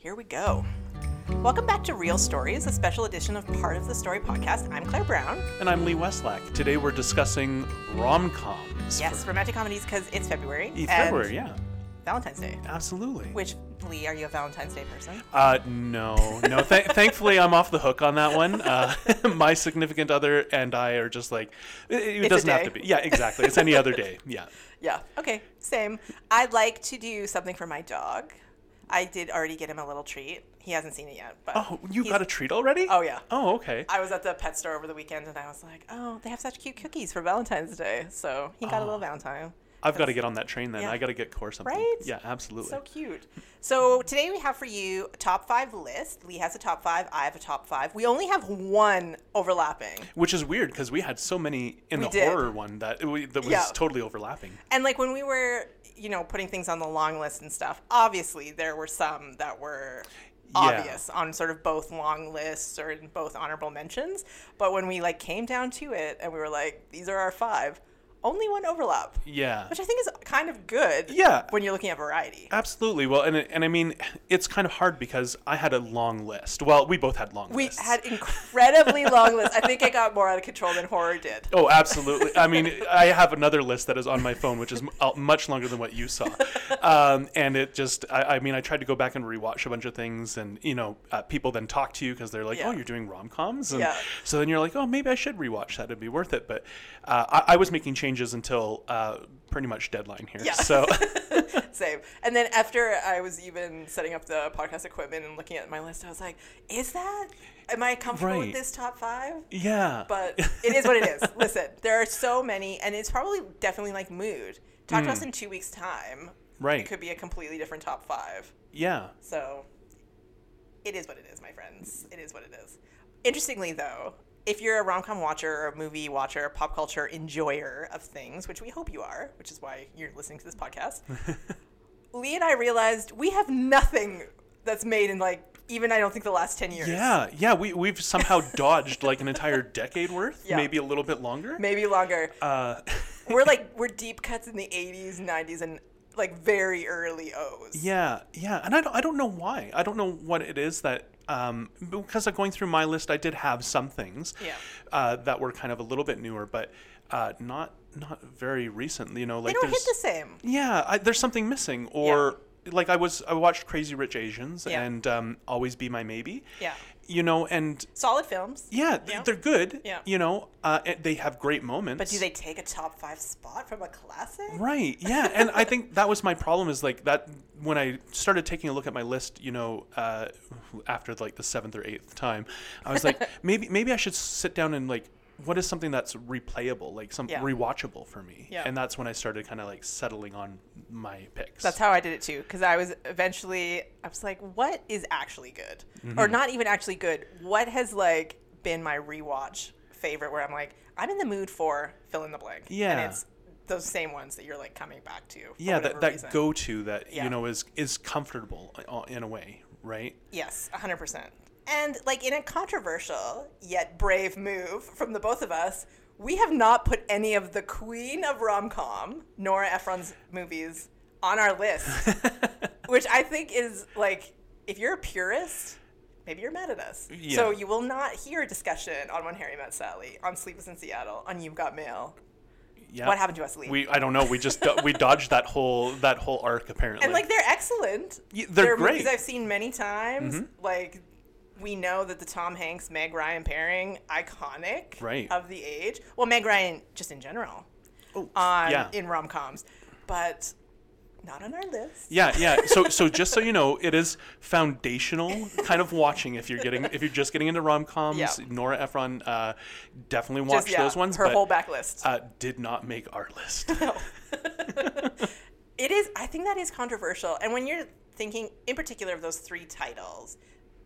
Here we go. Welcome back to Real Stories, a special edition of Part of the Story podcast. I'm Claire Brown. And I'm Lee Westlack. Today we're discussing rom coms. Yes, romantic comedies because it's February. It's February, yeah. Valentine's Day. Absolutely. Which, Lee, are you a Valentine's Day person? Uh, no, no. Th- thankfully, I'm off the hook on that one. Uh, my significant other and I are just like, it, it doesn't have to be. Yeah, exactly. It's any other day. Yeah. Yeah. Okay. Same. I'd like to do something for my dog. I did already get him a little treat. He hasn't seen it yet, but Oh, you he's- got a treat already? Oh yeah. Oh, okay. I was at the pet store over the weekend and I was like, oh, they have such cute cookies for Valentine's Day. So he got a little oh. Valentine. I've got to get on that train then. Yeah. I got to get core something. Right? Yeah, absolutely. So cute. So today we have for you a top five list. Lee has a top five. I have a top five. We only have one overlapping. Which is weird because we had so many in We the did. horror one that, we, that was Yeah. totally overlapping. And like when we were, you know, putting things on the long list and stuff, obviously there were some that were obvious on sort of both long lists or in both honorable mentions. But when we like came down to it and we were like, these are our five, only one overlap. Yeah. Which I think is kind of good. Yeah. When you're looking at variety. Absolutely. Well, and and I mean, it's kind of hard because I had a long list. Well, we both had long We lists. We had incredibly long lists. I think it got more out of control than horror did. Oh, absolutely. I mean, I have another list that is on my phone, which is uh, much longer than what you saw. Um, and it just, I, I mean, I tried to go back and rewatch a bunch of things, and, you know, uh, people then talk to you because they're like, Yeah. oh, you're doing rom coms? And Yeah. so then you're like, oh, maybe I should rewatch that. It'd be worth it. But uh, I, I was making changes until uh, pretty much deadline here. Yeah. So, Same. And then after I was even setting up the podcast equipment and looking at my list, I was like, is that? Am I comfortable with this top five? yeah. But it is what it is. Listen, there are so many, and it's probably definitely like mood. Talk to us in two weeks' time. Right. It could be a completely different top five. yeah. So it is what it is, my friends. It is what it is. Interestingly, though, if you're a rom com watcher or a movie watcher, a pop culture enjoyer of things, which we hope you are, which is why you're listening to this podcast, Lee and I realized we have nothing that's made in like even I don't think the last ten years. Yeah, yeah, we we've somehow dodged like an entire decade worth, Yeah. maybe a little bit longer. maybe longer. Uh, we're like we're deep cuts in the '80s, '90s, and like very early O's. yeah, yeah, and I don't, I don't know why. I don't know what it is that um, because of going through my list, I did have some things Yeah. uh, that were kind of a little bit newer, but uh, not not very recent. You know, like They don't hit the same. yeah, I, there's something missing, or like I was I watched Crazy Rich Asians Yeah. and um, Always Be My Maybe. Yeah. You know, and Solid films. yeah, th- Yeah. they're good. Yeah. You know, uh, they have great moments. But do they take a top five spot from a classic? Right. Yeah, and I think that was my problem is like that when I started taking a look at my list, you know, uh, after like the seventh or eighth time, I was like, maybe maybe I should sit down and like, what is something that's replayable, like some Yeah. rewatchable for me? Yeah. And that's when I started kind of like settling on my picks. That's how I did it too. Because I was eventually, I was like, what is actually good? Mm-hmm. Or not even actually good. What has like been my rewatch favorite where I'm like, I'm in the mood for fill in the blank. Yeah. And it's those same ones that you're like coming back to. for yeah, that, that go to that Yeah. you know is is comfortable uh, in a way, right? Yes, 100%. And like in a controversial yet brave move from the both of us, we have not put any of the queen of rom com, Nora Ephron's movies, on our list. which I think is like, if you're a purist, maybe you're mad at us. Yeah. So you will not hear a discussion on When Harry Met Sally, on Sleepless in Seattle, on You've Got Mail. Yeah. What happened to us, Lee? We I don't know. We just do- we dodged that whole that whole arc apparently. and like they're excellent. Yeah, they're They're great. movies I've seen many times. Mm-hmm. Like we know that the Tom Hanks Meg Ryan pairing iconic Right. of the age. Well, Meg Ryan just in general oh, on yeah. in rom coms, but not on our list. Yeah, yeah. So, so just so you know, it is foundational kind of watching. If you're getting, if you're just getting into rom coms, Yeah. Nora Ephron, uh, definitely watch Just, yeah, those ones. Her but, whole backlist. uh, did not make our list. it is. I think that is controversial. And when you're thinking, in particular, of those three titles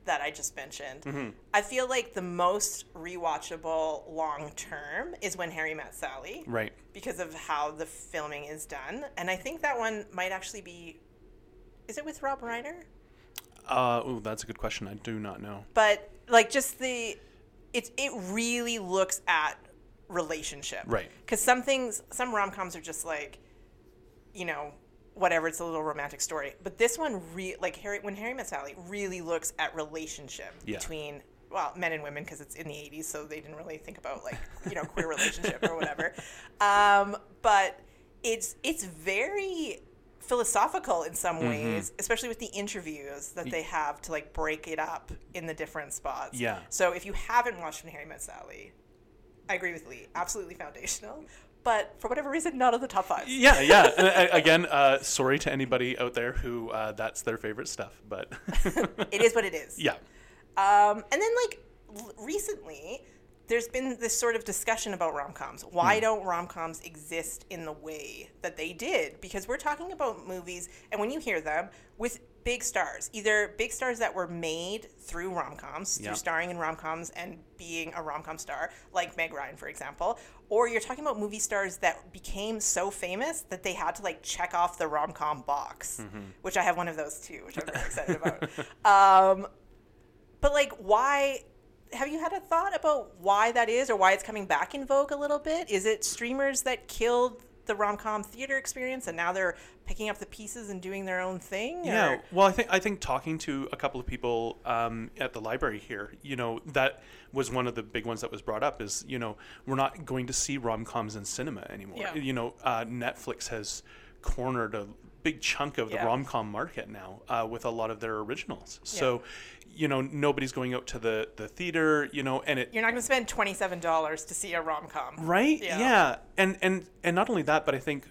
that I just mentioned, Mm-hmm. I feel like the most rewatchable long term is when Harry met Sally. right. because of how the filming is done. And I think that one might actually be. Is it with Rob Reiner? Uh, ooh, that's a good question. I do not know. But like just the, it's it really looks at relationship. Right. Because some things, some rom coms are just like, you know, whatever it's a little romantic story but this one re- like harry when harry met sally really looks at relationship Yeah. between well men and women because it's in the 80s so they didn't really think about like you know queer relationship or whatever um, but it's it's very philosophical in some Mm-hmm. ways especially with the interviews that they have to like break it up in the different spots Yeah. so if you haven't watched when harry met sally i agree with lee absolutely foundational but for whatever reason not on the top five Yeah, yeah. And, uh, again, uh, sorry to anybody out there who uh, that's their favorite stuff, but it is what it is yeah, Um, and then like l- recently, there's been this sort of discussion about rom coms. Why don't rom coms exist in the way that they did? Because we're talking about movies, and when you hear them with big stars, either big stars that were made through rom coms, Yeah. through starring in rom coms and being a rom com star, like Meg Ryan, for example, or you're talking about movie stars that became so famous that they had to like check off the rom com box, which I have one of those too, which I'm very excited about. Um, but like, why? Have you had a thought about why that is, or why it's coming back in vogue a little bit? Is it streamers that killed the rom com theater experience, and now they're picking up the pieces and doing their own thing? yeah. or- Well, I think I think talking to a couple of people um, at the library here, you know, that was one of the big ones that was brought up. Is you know, we're not going to see rom coms in cinema anymore. Yeah. You know, uh, Netflix has cornered a big chunk of the Yeah. rom com market now uh, with a lot of their originals. So, you know, nobody's going out to the the theater. You know, and it You're not going to spend twenty seven dollars to see a rom com, right Yeah. yeah. and and and not only that but i think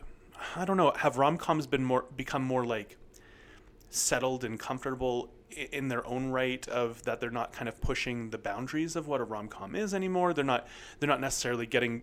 i don't know have rom-coms been more become more like settled and comfortable in their own right of that they're not kind of pushing the boundaries of what a rom-com is anymore they're not they're not necessarily getting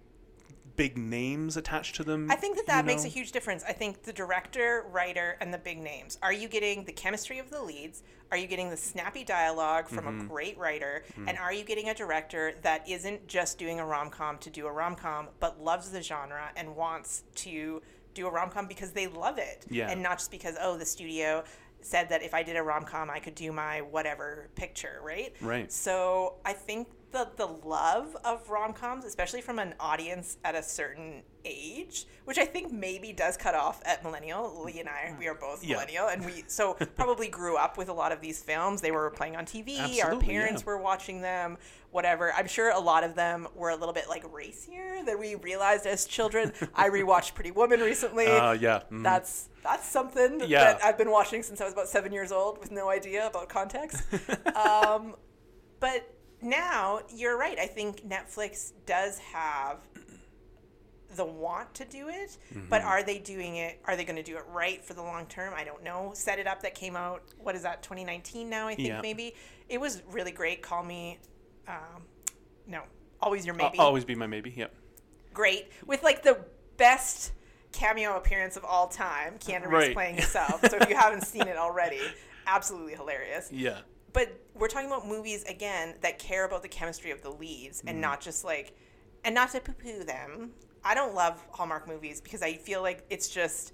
big names attached to them I think that that you makes a huge difference. I think the director, writer, and the big names. Are you getting the chemistry of the leads? Are you getting the snappy dialogue from Mm-hmm. a great writer? And are you getting a director that isn't just doing a rom com to do a rom com, but loves the genre and wants to do a rom com because they love it? Yeah. And not just because, oh, the studio said that if I did a rom com, I could do my whatever picture, right? Right. So I think the the love of rom coms, especially from an audience at a certain age, which I think maybe does cut off at millennial. Lee and I, we are both Yeah. millennial, and we so probably grew up with a lot of these films. They were playing on TV. Our parents yeah. were watching them. Whatever. I'm sure a lot of them were a little bit like racier than we realized as children. I rewatched Pretty Woman recently. uh, yeah mhm. That's that's something Yeah. that I've been watching since I was about seven years old with no idea about context. um, but now you're right. I think Netflix does have the want to do it, but are they doing it? Are they going to do it right for the long term? I don't know. Set It Up that came out. What is that? 2019 now. I think Yeah. maybe it was really great. Call me. Um, no, always your I'll maybe always be my maybe yep. great with like the best cameo appearance of all time. Keanu Reeves Right. playing himself. so if you haven't seen it already, absolutely hilarious. yeah But we're talking about movies again that care about the chemistry of the leads Mm-hmm. and not just like, and not to poo-poo them. I don't love Hallmark movies because I feel like it's just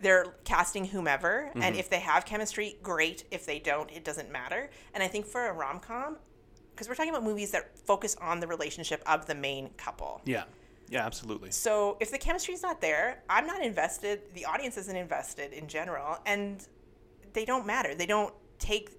they're casting whomever, Mm-hmm. and if they have chemistry, great. If they don't, it doesn't matter. And I think for a rom com, because we're talking about movies that focus on the relationship of the main couple. yeah yeah absolutely So if the chemistry's not there, I'm not invested. The audience isn't invested in general, and they don't matter. They don't take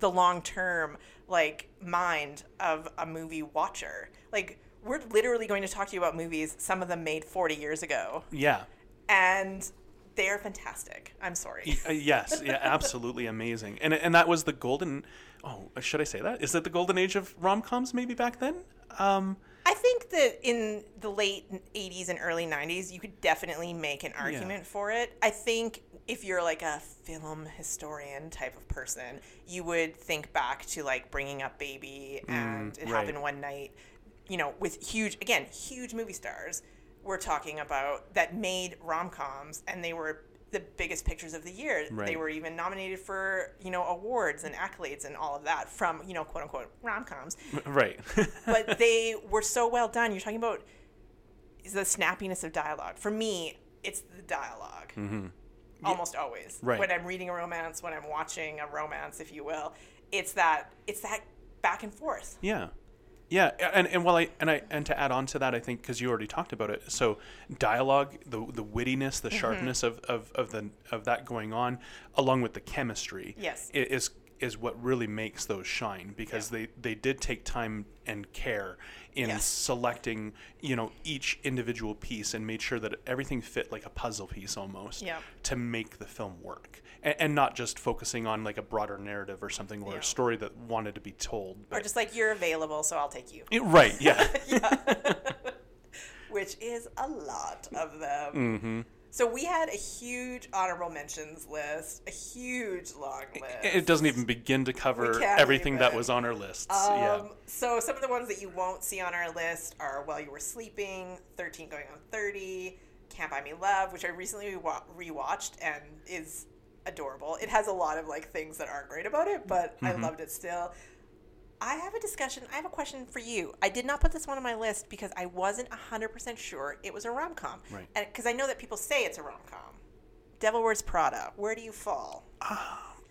the long term like mind of a movie watcher. Like we're literally going to talk to you about movies, some of them made 40 years ago, yeah and they are fantastic. I'm sorry. Uh, yes, yeah, absolutely amazing. And and that was the golden. Oh, should I say that? Is that the golden age of rom coms? Maybe back then. Um, I think that in the late 80s and early 90s, you could definitely make an argument for it. I think if you're like a film historian type of person, you would think back to like bringing up Baby mm, and It right. Happened One Night, you know, with huge, again, huge movie stars we're talking about that made rom coms and they were the biggest pictures of the year. They were even nominated for, you know, awards and accolades and all of that from, you know, quote unquote rom coms right. but they were so well done. You're talking about the snappiness of dialogue. For me, it's the dialog mm-hmm. Almost always. Right. When I'm reading a romance, when I'm watching a romance, if you will, it's that it's that back and forth. yeah. Yeah, and and well, I and I and to add on to that, I think because you already talked about it. So dialogue, the the wittiness, the mm-hmm. sharpness of, of, of the of that going on, along with the chemistry, Yes. is is what really makes those shine because Yeah. they they did take time and care in Yes. selecting you know each individual piece and made sure that everything fit like a puzzle piece almost Yeah. to make the film work and, and not just focusing on like a broader narrative or something or Yeah. a story that wanted to be told Or just like you're available, so I'll take you. Yeah, right yeah Which is a lot of them. hmm So we had a huge honorable mentions list, a huge long list. It doesn't even begin to cover everything that was on our list. Um, yeah. So some of the ones that you won't see on our list are While You Were Sleeping, 13 Going on 30, Can't Buy Me Love, which I recently rewa- rewatched and is adorable. It has a lot of like things that aren't great about it, but I Mm-hmm. loved it still. I have a discussion. I have a question for you. I did not put this one on my list because I wasn't 100% sure it was a rom com. Right. Because I know that people say it's a rom com. Devil Wears Prada. Where do you fall? Um,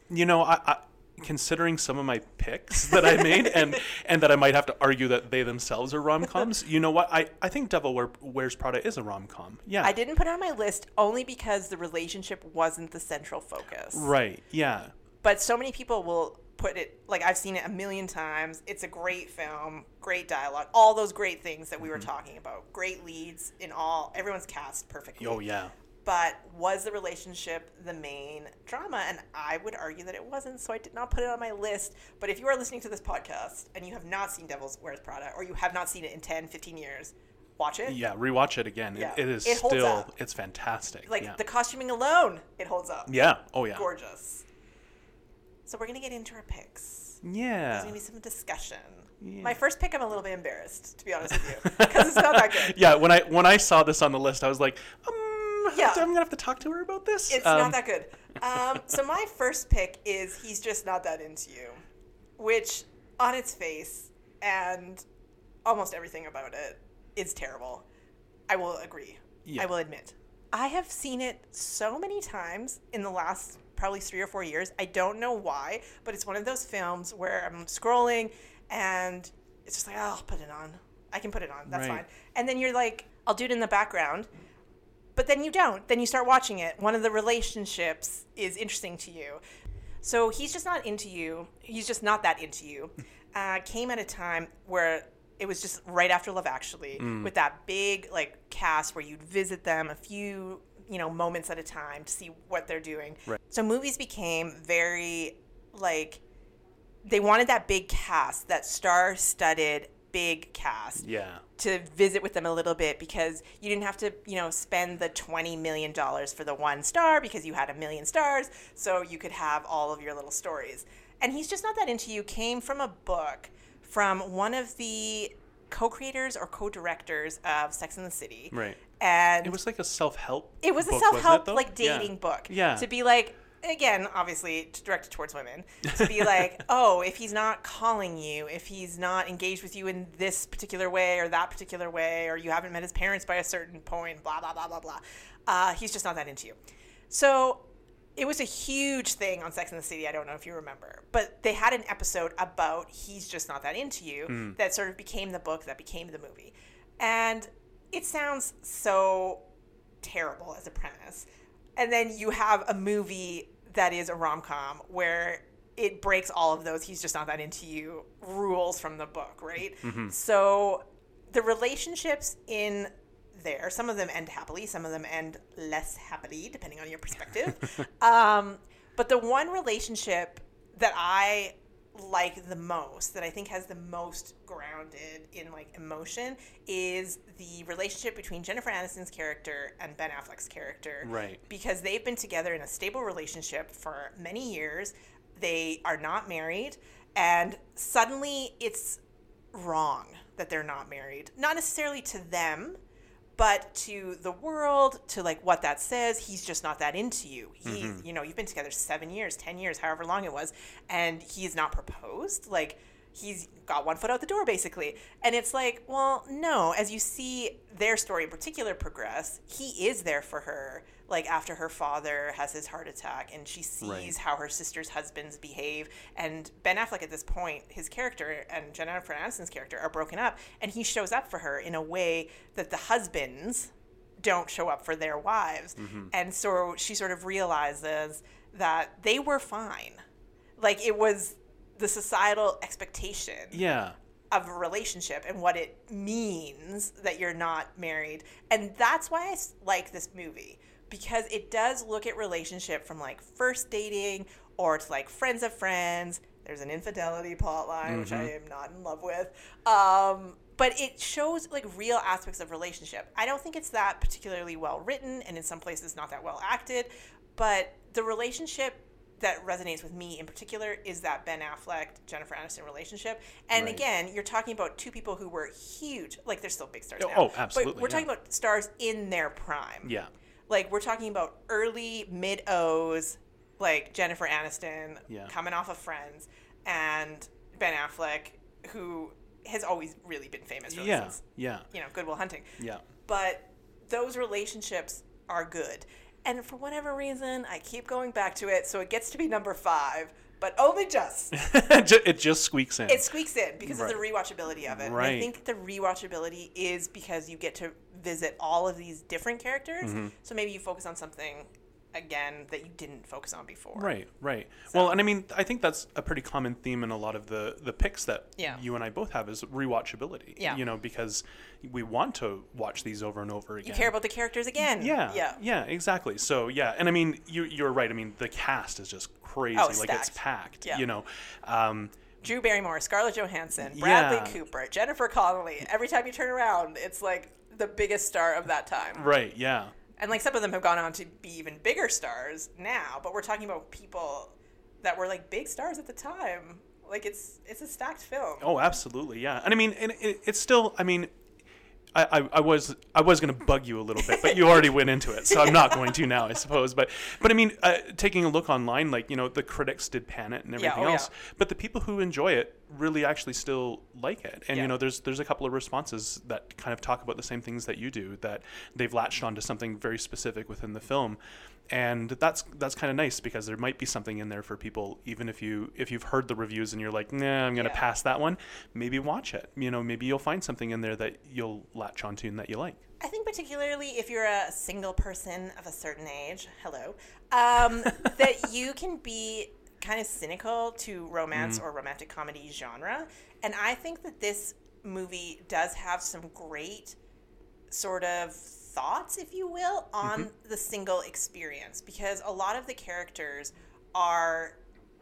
you know, I, I considering some of my picks that I made and and that I might have to argue that they themselves are rom coms. you know what? I, I think Devil Wear, Wears Prada is a rom com. Yeah. I didn't put it on my list only because the relationship wasn't the central focus. Right. Yeah. But so many people will put it like I've seen it a million times. It's a great film, great dialogue, all those great things that we Mm-hmm. were talking about. Great leads in all everyone's cast perfectly. Oh yeah. But was the relationship the main drama? And I would argue that it wasn't, so I did not put it on my list. But if you are listening to this podcast and you have not seen Devil's Wears Prada or you have not seen it in 10, 15 years, watch it. Yeah. Rewatch it again. It- it is It holds still up. it's fantastic. Like yeah. the costuming alone, it holds up. yeah. Oh yeah. Gorgeous. So we're going to get into our picks. Yeah. There's going to be some discussion. Yeah. My first pick, I'm a little bit embarrassed, to be honest with you, because it's not that good. Yeah. When I when I saw this on the list, I was like, um, Yeah. I'm gonna have to talk to her about this. It's Um, not that good. Um, so my first pick is he's just not that into you, which on its face and almost everything about it is terrible. I will agree. Yeah. I will admit. I have seen it so many times in the last probably three or four years. I don't know why, but it's one of those films where I'm scrolling and it's just like, oh, I'll put it on. I can put it on. That's Right. fine. And then you're like, I'll do it in the background. But then you don't. Then you start watching it. One of the relationships is interesting to you. So he's just not into you. He's just not that into you. Uh, came at a time where it was just right after Love Actually, with that big like cast where you'd visit them a few you know moments at a time to see what they're doing. Right. So movies became very like they wanted that big cast, that star-studded big cast Yeah. to visit with them a little bit because you didn't have to, you know, spend the $20 million for the one star because you had a million stars. So you could have all of your little stories. And he's just not that into you came from a book from one of the co creators or co directors of Sex and the City. Right. And It was like a self help. it was a self wasn't it, like Yeah. dating book. Yeah. To be like again, obviously directed towards women. To be like, oh, if he's not calling you, if he's not engaged with you in this particular way or that particular way, or you haven't met his parents by a certain point, blah blah blah blah blah. Uh, he's just not that into you. So it was a huge thing on Sex and the City. I don't know if you remember, but they had an episode about he's just not that into you that sort of became the book that became the movie, and it sounds so terrible as a premise. And then you have a movie that is a rom com where it breaks all of those he's just not that into you rules from the book, right? So the relationships in there, some of them end happily, some of them end less happily, depending on your perspective. um, but the one relationship that I like the most, that I think has the most grounded in like emotion, is the relationship between Jennifer Aniston's character and Ben Affleck's character. Right. Because they've been together in a stable relationship for many years. They are not married, and suddenly it's wrong that they're not married. Not necessarily to them, but to the world, to like what that says. He's just not that into you. He, mm-hmm. you know, you've been together seven years, ten years, however long it was, and he's not proposed. Like, he's got one foot out the door basically and it's like well no as you see their story in particular progress he is there for her like after her father has his heart attack and she sees Right. how her sister's husbands behave and ben affleck at this point his character and jennifer aniston's character are broken up and he shows up for her in a way that the husbands don't show up for their wives Mm-hmm. and so she sort of realizes that they were fine like it was the societal expectation Yeah. of a relationship and what it means that you're not married. And that's why I like this movie because it does look at relationship from like first dating or to like friends of friends. There's an infidelity plotline, which I am not in love with. Um, but it shows like real aspects of relationship. I don't think it's that particularly well written and in some places not that well acted, but the relationship that resonates with me in particular is that Ben Affleck Jennifer Aniston relationship. And Right. again, you're talking about two people who were huge, like they're still big stars Oh, now. oh, absolutely, But we're talking about stars in their prime. Yeah. Like we're talking about early mid O's, like Jennifer Aniston Yeah. coming off of Friends, and Ben Affleck, who has always really been famous really Yeah. since Yeah. you know Good Will Hunting Yeah. but those relationships are good. And for whatever reason, I keep going back to it, so it gets to be number five, but only just. It just squeaks in. It squeaks in because of the Right. rewatchability of it. And I think the rewatchability is because you get to visit all of these different characters. Mm-hmm. So maybe you focus on something again that you didn't focus on before. Right, right. Well, and I mean, I think that's a pretty common theme in a lot of the the picks that Yeah. you and I both have is rewatchability. Yeah. You know, because we want to watch these over and over again. You care about the characters again. Yeah, Yeah. yeah, exactly. So yeah, and I mean, you you're right. I mean, the cast is just crazy. Oh, like it's packed. Yeah. You know, um, Drew Barrymore, Scarlett Johansson, Bradley Yeah. Cooper, Jennifer Connelly. Every time you turn around, it's like the biggest star of that time. right? Yeah. And like some of them have gone on to be even bigger stars now, but we're talking about people that were like big stars at the time. Like it's it's a stacked film. Oh, absolutely. Yeah. And I mean, and it, it's still. I mean. I, I, I was I was going to bug you a little bit, but you already went into it, so I'm not going to now, I suppose. But but I mean, uh, taking a look online, like you know, the critics did pan it and Yeah, everything oh, else, yeah. but the people who enjoy it really actually still like it. And Yeah. you know, there's there's a couple of responses that kind of talk about the same things that you do, that they've latched onto something very specific within the film, and that's that's kind of nice because there might be something in there for people, even if you if you've heard the reviews and you're like, nah, I'm going to Yeah. pass that one. Maybe watch it. You know, maybe you'll find something in there that you'll latch onto and that you like. I think particularly if you're a single person of a certain age, hello, um, that you can be kind of cynical to romance or romantic comedy genre, and I think that this movie does have some great sort of thoughts, if you will, on mm-hmm. the single experience because a lot of the characters are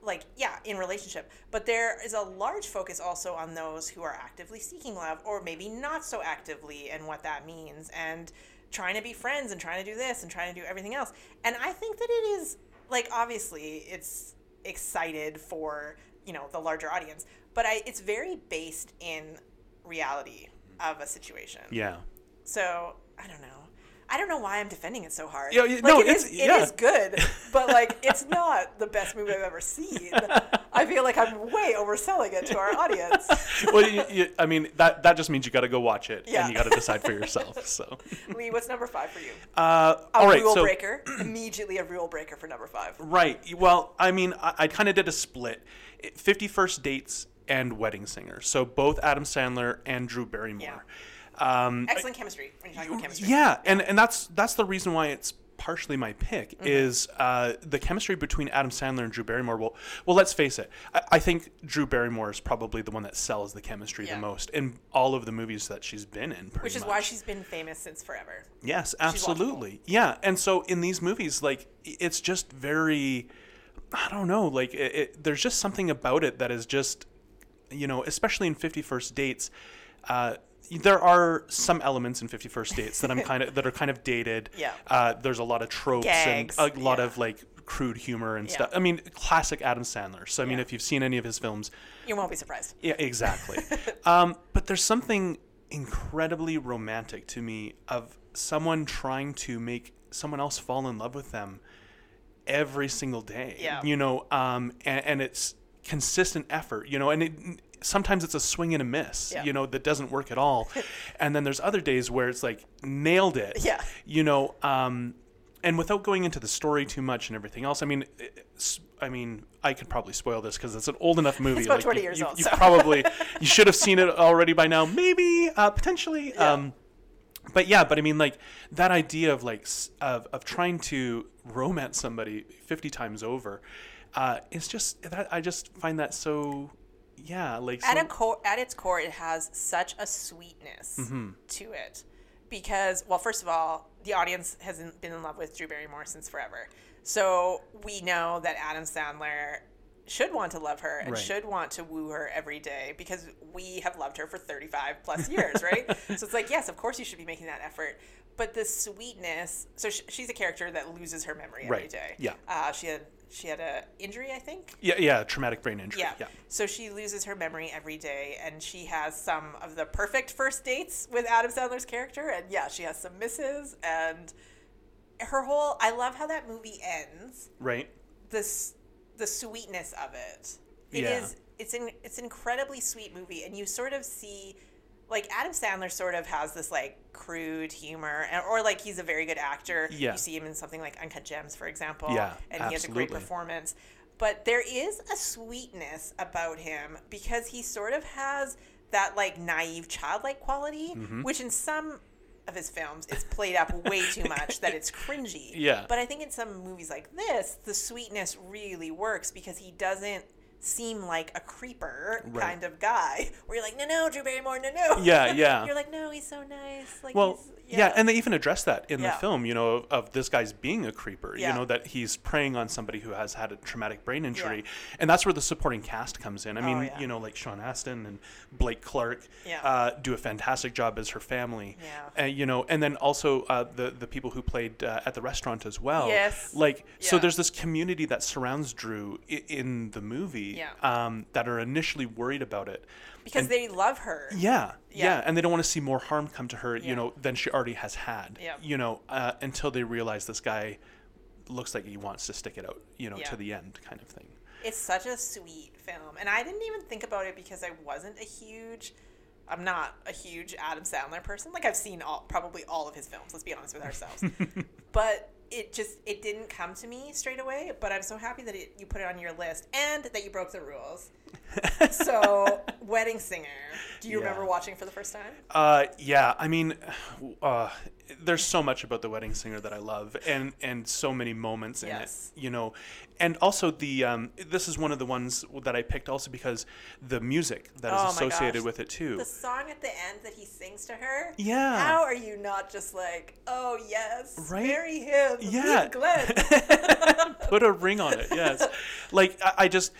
like yeah in relationship but there is a large focus also on those who are actively seeking love or maybe not so actively and what that means and trying to be friends and trying to do this and trying to do everything else and i think that it is like obviously it's excited for you know the larger audience but I, it's very based in reality mm-hmm. of a situation Yeah. so I don't know. I don't know why I'm defending it so hard. Yeah, yeah, like, no, it is, it's- it yeah. is good, but like it's not the best movie I've ever seen. I feel like I'm way overselling it to our audience. well, you, you, I mean, that that just means you got to go watch it Yeah. and you got to decide for yourself. So, Lee, what's number five for you? uh, A all right. rule So, breaker. Immediately a rule breaker for number five. right. Well, I mean, I, I kind of did a split: Fifty First Dates and Wedding Singer. So both Adam Sandler and Drew Barrymore. Um, Excellent chemistry when you're talking about chemistry. Yeah, and and that's that's the reason why it's partially my pick Mm-hmm. is uh, the chemistry between Adam Sandler and Drew Barrymore. Well, well, let's face it. I, I think Drew Barrymore is probably the one that sells the chemistry Yeah. the most in all of the movies that she's been in. Which is much. why she's been famous since forever. Yes, absolutely. Yeah, and so in these movies, like it's just very, I don't know, like it, it, there's just something about it that is just, you know, especially in Fifty First Dates. Uh, there are some elements in Fifty First Dates that I'm kind of that are kind of dated. Yeah. Uh, there's a lot of tropes Gags, and a lot yeah. of like crude humor and Yeah. stuff. I mean, classic Adam Sandler. So I mean, Yeah. if you've seen any of his films, You won't be surprised. yeah, exactly. um, but there's something incredibly romantic to me of someone trying to make someone else fall in love with them every single day. Yeah. You know, um, and, and it's consistent effort. You know, and it, sometimes it's a swing and a miss, Yeah. you know, that doesn't work at all. and then there's other days where it's like nailed it. Yeah. You know, um, and without going into the story too much and everything else, I mean, I mean, I could probably spoil this because it's an old enough movie. It's about like, 20 you, years you, old, You so. probably you should have seen it already by now, maybe, uh, potentially. Um, but yeah, but I mean, like that idea of like of of trying to romance somebody fifty times over, uh, is just that I just find that so, yeah, like at so, a core at its core it has such a sweetness Mm-hmm. to it because well first of all the audience hasn't been in love with drew barrymore since forever so we know that adam sandler should want to love her and Right. should want to woo her every day because we have loved her for 35 plus years right so it's like yes of course you should be making that effort but the sweetness so sh- she's a character that loses her memory every Right. day Yeah. uh, she had she had a injury i think yeah, yeah, traumatic brain injury. yeah. yeah. So she loses her memory every day, and she has some of the perfect first dates with Adam Sandler's character, and yeah, she has some misses, and her whole. I love how that movie ends. right. This the sweetness of it. It Yeah. is. It's an. It's an incredibly sweet movie, and you sort of see. Like Adam Sandler sort of has this like crude humor, and- or like he's a very good actor. Yeah. You see him in something like Uncut Gems, for example. Yeah, and he has a great performance. But there is a sweetness about him because he sort of has that like naive childlike quality, Mm-hmm. which in some of his films is played up way too much that it's cringy. Yeah. But I think in some movies like this, the sweetness really works because he doesn't seem like a creeper Right. kind of guy where you're like, no, no, Drew Barrymore, no, no. Yeah, yeah. you're like, no, he's so nice. Like, Well, he's, yeah. and they even address that in Yeah. the film, you know, of, of this guy's being a creeper, Yeah. you know, that he's preying on somebody who has had a traumatic brain injury. And that's where the supporting cast comes in. I mean, Oh, yeah. you know, like Sean Astin and Blake Clark Yeah. uh, do a fantastic job as her family. Yeah. And, you know, and then also uh, the, the people who played uh, at the restaurant as well. Yes. Like, so there's this community that surrounds Drew i- in the movie Yeah. um, that are initially worried about it. because and- they love her. Yeah, yeah, Yeah. and they don't want to see more harm come to her, you know, than she already has had. Yeah. You know, uh, until they realize this guy looks like he wants to stick it out, you know, Yeah. to the end, kind of thing. It's such a sweet film. And I didn't even think about it because I wasn't a huge I'm not a huge Adam Sandler person. Like I've seen all probably all of his films, let's be honest with ourselves. but it just it didn't come to me straight away, but I'm so happy that it, you put it on your list and that you broke the rules. so, Wedding Singer. Do you Yeah. remember watching for the first time? Uh, yeah, I mean, uh, there's so much about the wedding singer that I love, and and so many moments in Yes. it, you know, and also the um, this is one of the ones that I picked also because the music that is Oh my associated with it too. The song at the end that he sings to her. Yeah. How are you not just like, oh yes, Right? marry him, Yeah. Glenn. put a ring on it yes like I, I just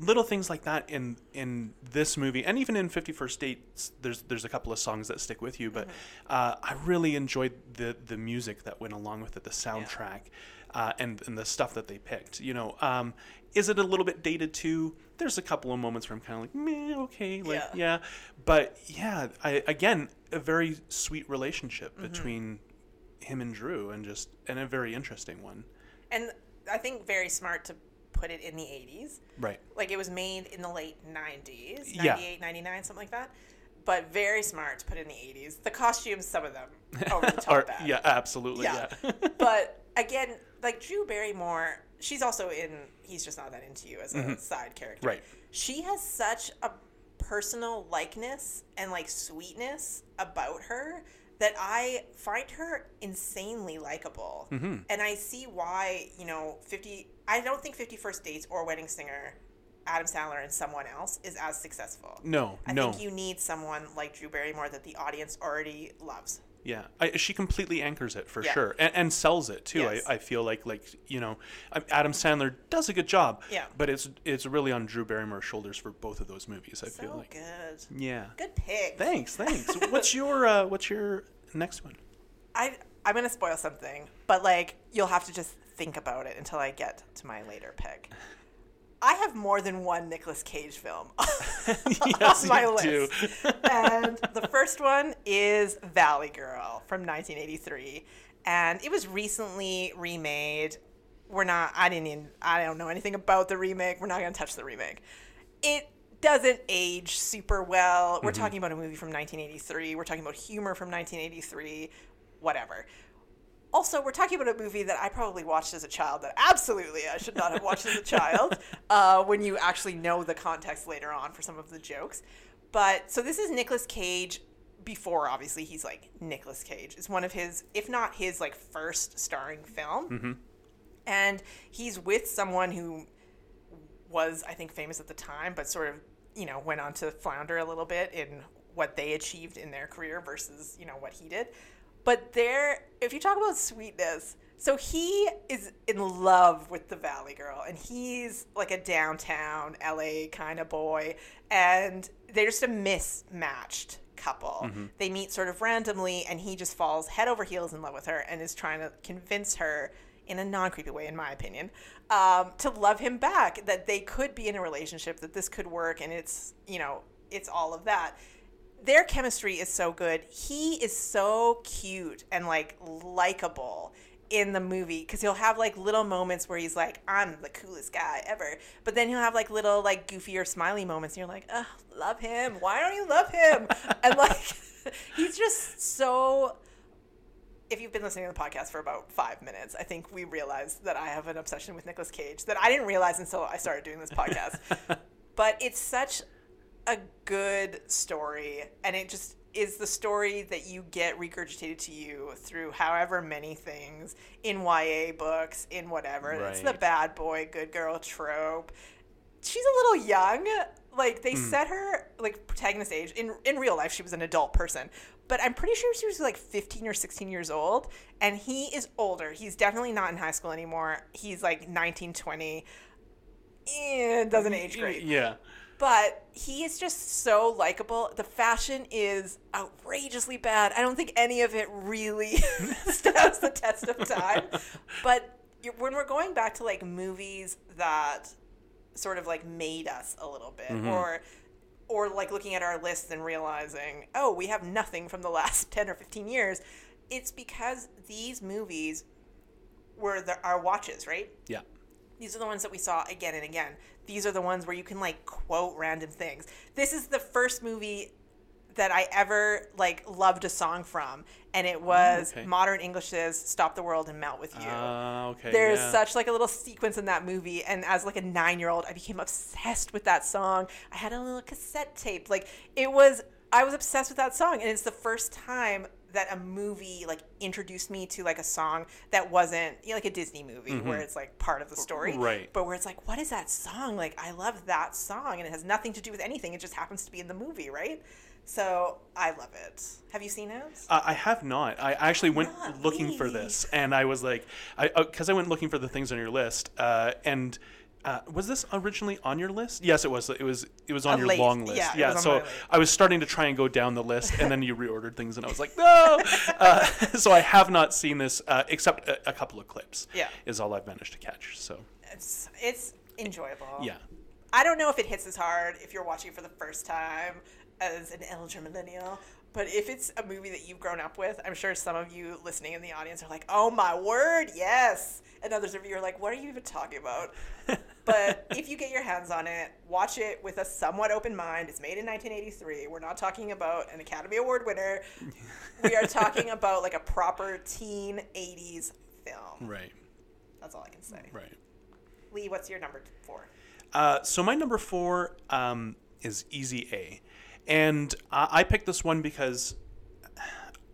little things like that in in this movie and even in 51st dates there's there's a couple of songs that stick with you but uh, i really enjoyed the the music that went along with it the soundtrack uh, and and the stuff that they picked you know um, is it a little bit dated too there's a couple of moments where i'm kind of like meh, okay like Yeah. yeah. but yeah i again a very sweet relationship Mm-hmm. between him and drew and just and a very interesting one and I think very smart to put it in the 80s. right Like it was made in the late 90s, Yeah. 98, 99, something like that. But very smart to put in the 80s. The costumes, some of them, over the top Or- bad. yeah, absolutely. Yeah. Yeah. but again, like Drew Barrymore, she's also in He's Just Not That Into You as a side character. Mm-hmm. Right. She has such a personal likeness and like sweetness about her that I find her insanely likable. Mm-hmm. And I see why, you know, 50 I don't think 50 First Dates or Wedding Singer Adam Sandler and someone else is as successful. no, I no. think you need someone like Drew Barrymore that the audience already loves. yeah, I, she completely anchors it for Yeah. sure, and, and sells it too. Yes. I, I feel like like you know, Adam Sandler does a good job. Yeah. But it's it's really on Drew Barrymore's shoulders for both of those movies. I So feel like. good. Yeah. Good pick. Thanks. Thanks. what's your uh, what's your next one? I I'm gonna spoil something, but like you'll have to just think about it until I get to my later pick. I have more than one Nicolas Cage film yes, on my list, do. and the first one is Valley Girl from 1983, and it was recently remade. We're not. I didn't. Even, I don't know anything about the remake. We're not gonna touch the remake. It doesn't age super well. We're mm-hmm. talking about a movie from 1983. We're talking about humor from 1983. Whatever. Also, we're talking about a movie that I probably watched as a child that absolutely I should not have watched as a child uh, when you actually know the context later on for some of the jokes. But so this is Nicolas Cage before obviously he's like Nicolas Cage. It's one of his, if not his like first starring film. And he's with someone who was, I think, famous at the time, but sort of, you know, went on to flounder a little bit in what they achieved in their career versus, you know, what he did. But there, if you talk about sweetness, so he is in love with the Valley Girl, and he's like a downtown LA kind of boy, and they're just a mismatched couple. They meet sort of randomly, and he just falls head over heels in love with her and is trying to convince her in a non creepy way, in my opinion, um, to love him back, that they could be in a relationship, that this could work, and it's, you know, it's all of that. Their chemistry is so good. He is so cute and like likable in the movie because he'll have like little moments where he's like, I'm the coolest guy ever. But then he'll have like little like goofy or smiley moments. And you're like, oh, love him. Why don't you love him? and like, he's just so if you've been listening to the podcast for about five minutes, I think we realized that I have an obsession with Nicolas Cage that I didn't realize until I started doing this podcast. but it's such a good story, and it just is the story that you get regurgitated to you through however many things in YA books, in whatever. It's the bad boy, good girl trope. She's a little young. Like they hmm. set her like protagonist age in in real life. She was an adult person, but I'm pretty sure she was like 15 or 16 years old, and he is older. He's definitely not in high school anymore. He's like 19, 20. And doesn't age great Yeah. But he is just so likable. The fashion is outrageously bad. I don't think any of it really stands the test of time. But when we're going back to like movies that sort of like made us a little bit, mm-hmm. or or like looking at our lists and realizing, oh, we have nothing from the last ten or fifteen years. It's because these movies were the, our watches, right? Yeah. These are the ones that we saw again and again. These are the ones where you can like quote random things. This is the first movie that I ever like loved a song from, and it was okay. Modern English's "Stop the World and Melt with You." Ah, okay. There's yeah. such like a little sequence in that movie, and as like a nine year old, I became obsessed with that song. I had a little cassette tape. Like it was, I was obsessed with that song, and it's the first time that a movie like introduced me to like a song that wasn't you know, like a Disney movie where it's like part of the story, Mm-hmm. Right. But where it's like, what is that song? Like I love that song, and it has nothing to do with anything. It just happens to be in the movie, right? So I love it. Have you seen it? Uh, I have not. I actually went Not looking for this, and I was like, I because I went looking for the things on your list, uh, and. Uh, was this originally on your list? Yes, it was. It was. It was on Uh, your late. long list. Yeah, Yeah. so. I was starting to try and go down the list, and then you reordered things, and I was like, no. Uh, so I have not seen this, uh, except a, a couple of clips. Yeah. Is all I've managed to catch. So It's it's enjoyable. yeah. I don't know if it hits as hard if you're watching it for the first time as an elder millennial, but if it's a movie that you've grown up with, I'm sure some of you listening in the audience are like, "Oh my word, yes!" And others of you are like, "What are you even talking about?" but if you get your hands on it, watch it with a somewhat open mind. It's made in 1983. We're not talking about an Academy Award winner. we are talking about like a proper teen 80s film. Right. That's all I can say. Right. Lee, what's your number four? Uh, so my number four um, is Easy A, and I, I picked this one because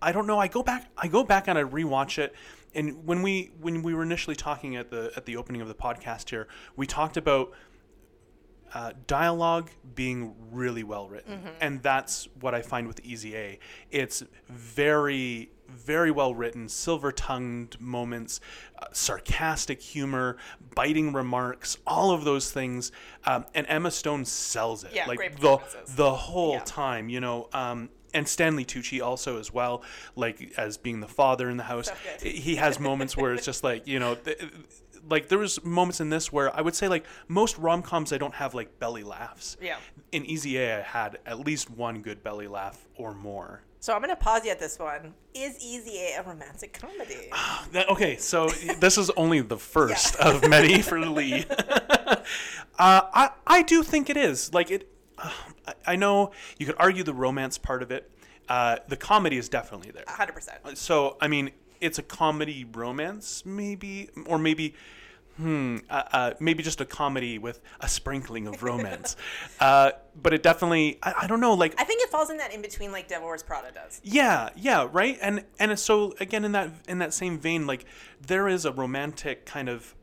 I don't know. I go back. I go back and I rewatch it. And when we when we were initially talking at the at the opening of the podcast here, we talked about uh, dialogue being really well written, and that's what I find with Easy A. It's very very well written, silver tongued moments, uh, sarcastic humor, biting remarks, all of those things. Um, and Emma Stone sells it Yeah, like great the the whole Yeah. time, you know. Um, and Stanley Tucci also as well, like as being the father in the house. So he has moments where it's just like you know. Th- like there was moments in this where I would say like most rom coms I don't have like belly laughs. Yeah. In Easy A I had at least one good belly laugh or more. So I'm going to pause you at this one. Is Easy A a romantic comedy? That, okay, so this is only the first of many for Lee. uh, I I do think it is like it. uh, I, I know you could argue the romance part of it. Uh, the comedy is definitely there. 100%. So I mean, it's a comedy romance, maybe, or maybe. Hmm. Uh, uh, maybe just a comedy with a sprinkling of romance, uh, but it definitely. I, I don't know. Like I think it falls in that in between like Devil Wears Prada does. yeah, yeah, right. And and so again in that in that same vein, like there is a romantic kind of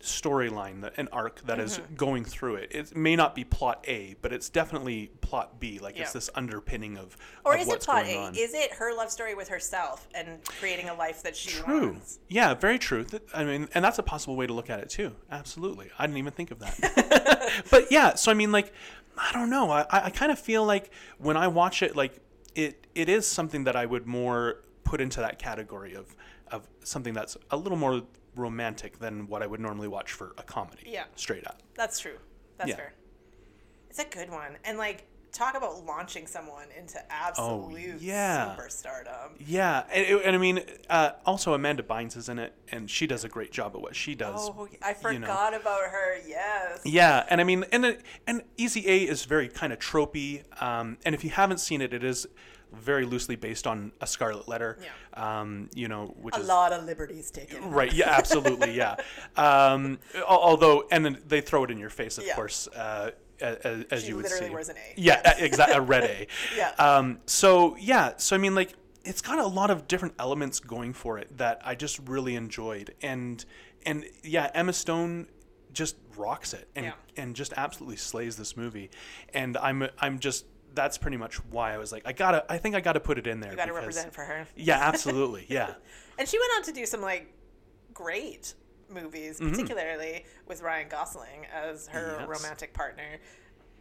storyline, that an arc that is Mm-hmm. going through it. It may not be plot A, but it's definitely plot B. Like Yeah. it's this underpinning of Or of is it plot A? on. Is it her love story with herself and creating a life that she True. wants? Yeah, very true. I mean, and that's a possible way to look at it too. Absolutely. I didn't even think of that. but yeah, so I mean, like, I don't know. I, I kind of feel like when I watch it, like, it it is something that I would more put into that category of of something that's a little more romantic than what I would normally watch for a comedy. Yeah. Straight up. That's true. That's Yeah. fair. It's a good one. And like talk about launching someone into absolute Oh, yeah. superstardom. Yeah, and, it- and I mean, uh, also Amanda Bynes is in it, and she does a great job at what she does. Oh, I you know. forgot about her. Yes. Yeah, and I mean, and it- and Easy A is very kind of tropey. Um, and if you haven't seen it, it is very loosely based on a Scarlet Letter. Yeah. Um, you know, which A is lot of liberties taken. right. Yeah, absolutely. Yeah. Um, although, and then they throw it in your face, of Yeah. course. Uh, as, as you would literally see. wears an A. Yeah, exactly. A red A. Yeah. Um, so yeah, so I mean, like, it's got a lot of different elements going for it that I just really enjoyed, and and yeah, Emma Stone just rocks it and Yeah. and just absolutely slays this movie, and I'm I'm just that's pretty much why I was like I gotta I think I gotta put it in there. You got to because- represent for her. Yeah, absolutely. Yeah. And she went on to do some like great movies, Mm-hmm. particularly with Ryan Gosling as her Yes. romantic partner.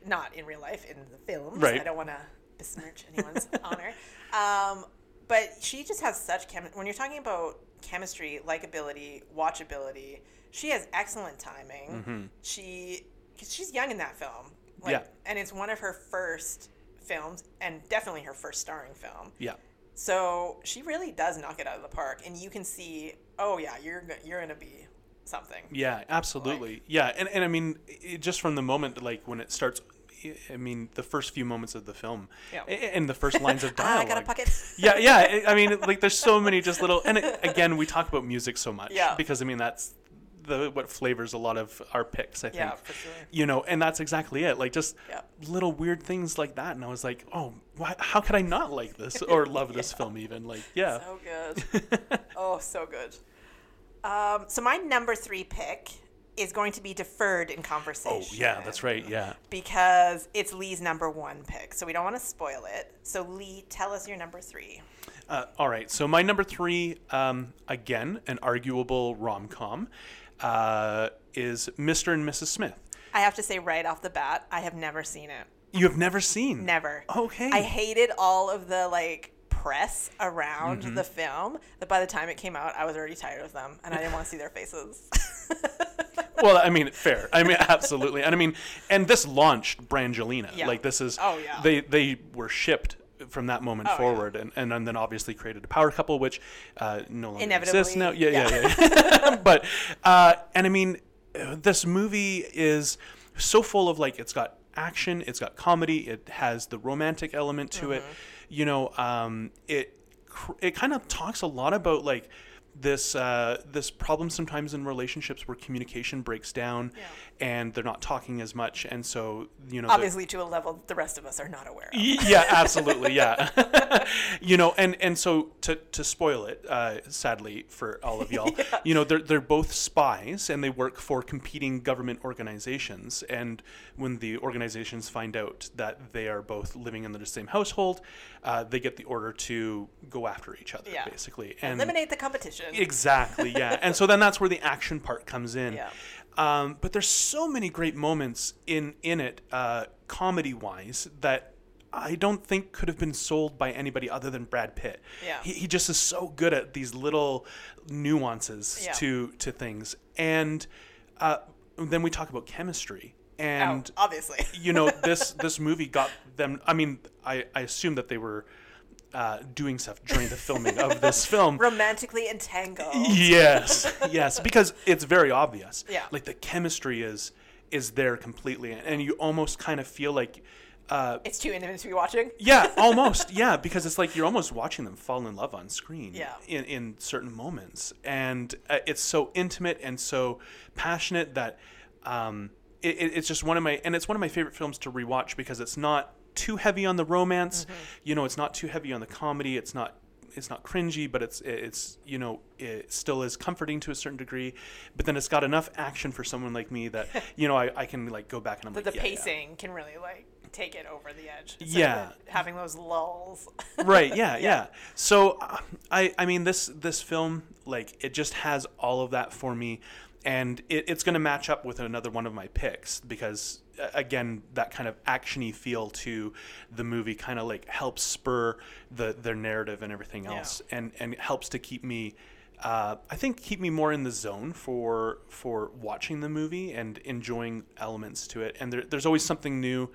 Not in real life, in the films. Right. I don't want to besmirch anyone's honor. Um, but she just has such chem. When you're talking about chemistry, likability, watchability, she has excellent timing. She, cause she's young in that film. Like, Mm-hmm. Yeah. And it's one of her first films, and definitely her first starring film. Yeah. So she really does knock it out of the park, and you can see, oh yeah, you're you're gonna be something. Yeah, absolutely. Yeah, and, and I mean, it, just from the moment, like when it starts, I mean, the first few moments of the film, Yeah. and the first lines of Ah, dialogue. I got a pocket. yeah, yeah. I- I mean, like there's so many just little, and it, again, we talk about music so much Yeah. because I mean that's the what flavors a lot of our picks. I think. Yeah, for sure. You know, and that's exactly it. Like just Yeah. little weird things like that, and I was like, oh, why, how could I not like this or love this film even? Like, yeah. So good. oh, so good. Um, so my number three pick is going to be deferred in conversation. oh, yeah, that's right. Yeah. Because it's Lee's number one pick, so we don't want to spoil it. So Lee, tell us your number three. Uh, all right. So my number three, um, again, an arguable rom com, uh, is Mr. and Mrs. Smith. I have to say right off the bat, I have never seen it. You have never seen? Never. Okay. I hated all of the like press around Mm-hmm. the film. That by the time it came out, I was already tired of them, and I didn't want to see their faces. well, I mean, fair. I mean, absolutely. And I mean, and this launched Brangelina. Yeah. Like this is. Oh, yeah. They they were shipped from that moment Oh, yeah. forward, and, and and then obviously created a power couple, which uh, no longer Inevitably, exists now. Yeah, yeah, yeah. yeah. but uh, and I mean, this movie is so full of like it's got action, it's got comedy, it has the romantic element to it. Mm-hmm. You know, um, it it kind of talks a lot about like this uh, this problem sometimes in relationships where communication breaks down Yeah. And they're not talking as much and so you know Obviously, to a level the rest of us are not aware of. Yeah absolutely yeah you know and and so to to spoil it uh, sadly for all of y'all you know they're they're both spies and they work for competing government organizations and when the organizations find out that they are both living in the same household uh, they get the order to go after each other Yeah. basically and Eliminate the competition. Exactly, yeah. and so then that's where the action part comes in. Yeah. Um, but there's so many great moments in in it, uh, comedy wise, that I don't think could have been sold by anybody other than Brad Pitt. Yeah. He, he just is so good at these little nuances Yeah. to to things, and uh, then we talk about chemistry. And oh, obviously. you know this this movie got them i mean i i assume that they were uh, doing stuff during the filming of this film Romantically entangled. yes yes because it's very obvious Yeah. like the chemistry is is there completely, and you almost kind of feel like. Uh, It's too intimate to be watching. yeah, almost. Yeah, because it's like you're almost watching them fall in love on screen. Yeah. In in certain moments, and uh, it's so intimate and so passionate that um, it, it- it's just one of my and it's one of my favorite films to rewatch because it's not too heavy on the romance. You know, it's not too heavy on the comedy. It's not it's not cringy, but it's it's you know it still is comforting to a certain degree. But then it's got enough action for someone like me that you know I, I can like go back and I'm But like the yeah, yeah. pacing can really like take it over the edge. Yeah. having those lulls. right yeah yeah so uh, i i mean this this film like it just has all of that for me and it, it's going to match up with another one of my picks because again that kind of actiony feel to the movie kind of like helps spur the their narrative and everything Yeah. else and and helps to keep me uh, I think keep me more in the zone for for watching the movie and enjoying elements to it. And there, there's always something new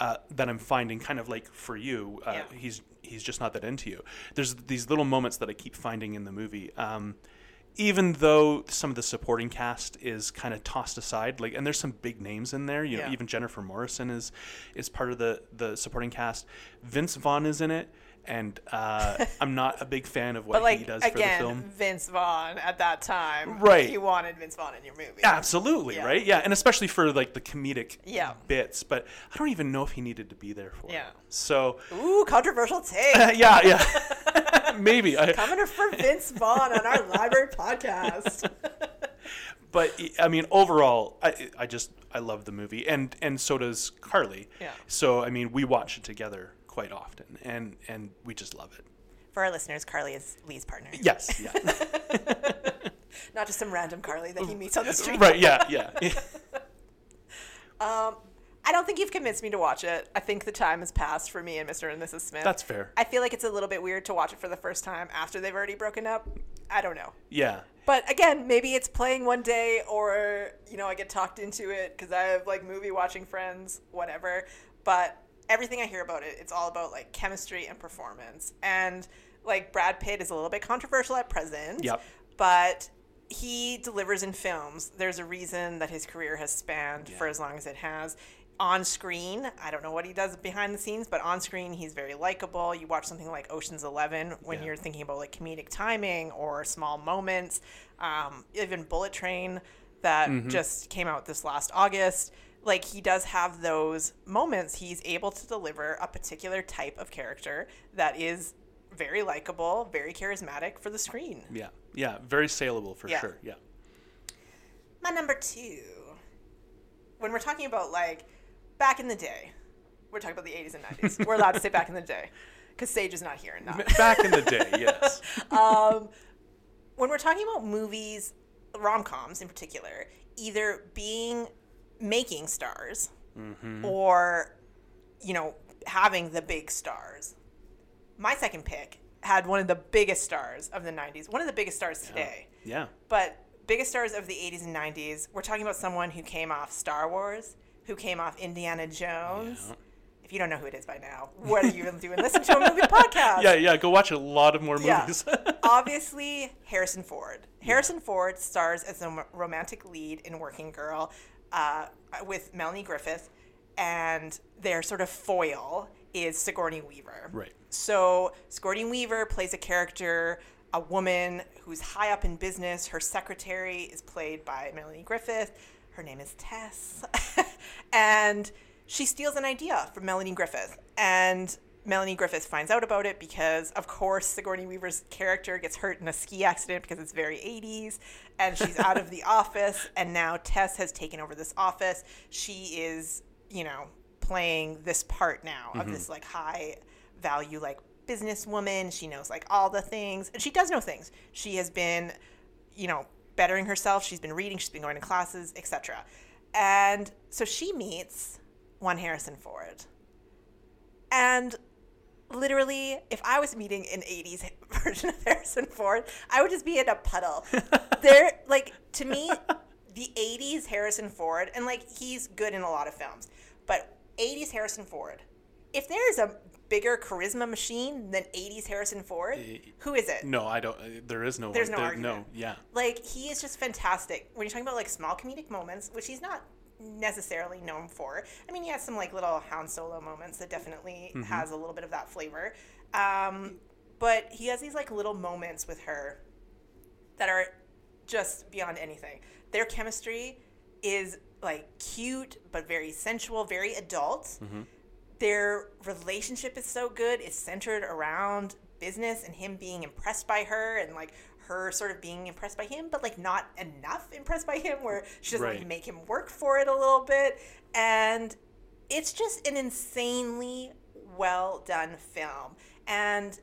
uh, that I'm finding, kind of like for you. Uh, Yeah. He's he's just not that into you. There's these little moments that I keep finding in the movie. Um, even though some of the supporting cast is kind of tossed aside, like, and there's some big names in there. You know, Yeah. even Jennifer Morrison is is part of the the supporting cast. Vince Vaughn is in it, and uh, I'm not a big fan of what like he does again, for the film. Vince Vaughn at that time, Right. You wanted Vince Vaughn in your movie. Absolutely, Yeah. right? Yeah, and especially for like the comedic Yeah. bits, but I don't even know if he needed to be there for. it. Yeah. So, Ooh, controversial take. yeah, yeah. Maybe. I, Coming for Vince Vaughn on our library podcast. but I mean, overall, I I just I love the movie, and and so does Carly. Yeah. So I mean, we watch it together quite often, and and we just love it. For our listeners, Carly is Lee's partner, Yes. Yeah. not just some random Carly that he meets on the street. right. Yeah. Yeah. Um, I don't think you've convinced me to watch it. I think the time has passed for me and Mr. and Mrs. Smith. That's fair. I feel like it's a little bit weird to watch it for the first time after they've already broken up. I don't know. Yeah. But again, maybe it's playing one day, or you know, I get talked into it because I have like movie watching friends, whatever. But everything I hear about it, it's all about like chemistry and performance. And like Brad Pitt is a little bit controversial at present. Yep. But he delivers in films. There's a reason that his career has spanned for as long as it has. On screen, I don't know what he does behind the scenes, but on screen, he's very likable. You watch something like Ocean's Eleven when Yeah. you're thinking about like comedic timing or small moments. Um, even Bullet Train that Mm-hmm. just came out this last August. Like he does have those moments. He's able to deliver a particular type of character that is very likable, very charismatic for the screen. Yeah. Yeah. Very saleable for Yeah. sure. Yeah. My number two. When we're talking about like back in the day, we're talking about the 80s and 90s. we're allowed to say back in the day because Sage is not here and not. Back in the day, yes. um, when we're talking about movies, rom coms in particular, either being making stars or, you know, having the big stars. My second pick had one of the biggest stars of the 90s, one of the biggest stars today. Yeah. But biggest stars of the 80s and 90s, we're talking about someone who came off Star Wars, who came off Indiana Jones. Yeah. If you don't know who it is by now, what are you even doing? Listen to a movie podcast. Yeah, yeah. Go watch a lot of more Yeah. movies. Obviously, Harrison Ford. Harrison Ford stars as a romantic lead in Working Girl uh, with Melanie Griffith, and their sort of foil is Sigourney Weaver. right. So Sigourney Weaver plays a character, a woman who's high up in business. Her secretary is played by Melanie Griffith. Her name is Tess. and she steals an idea from Melanie Griffith. And Melanie Griffith finds out about it because, of course, Sigourney Weaver's character gets hurt in a ski accident because it's very 80s. And she's out of the office. And now Tess has taken over this office. She is, you know, playing this part now of this mm-hmm. like high value like businesswoman she knows like all the things and she does know things she has been you know bettering herself she's been reading she's been going to classes etc and so she meets one harrison ford. And literally if i was meeting an 80s version of harrison ford i would just be in a puddle. There like to me the 80s harrison ford and like he's good in a lot of films but 80s harrison ford if there's a bigger charisma machine than 80s harrison ford who is it No, I don't. uh, There is no. There's one. no there, no. Yeah. like he is just fantastic when you're talking about like small comedic moments which he's not necessarily known for. I mean, he has some like little Han Solo moments that definitely has a little bit of that flavor. Um, but he has these like little moments with her that are just beyond anything. Their chemistry is like cute but very sensual, very adult. Their relationship is so good. It's centered around business and him being impressed by her and like her sort of being impressed by him, but like not enough impressed by him where she doesn't Right. make him work for it a little bit. And it's just an insanely well done film. And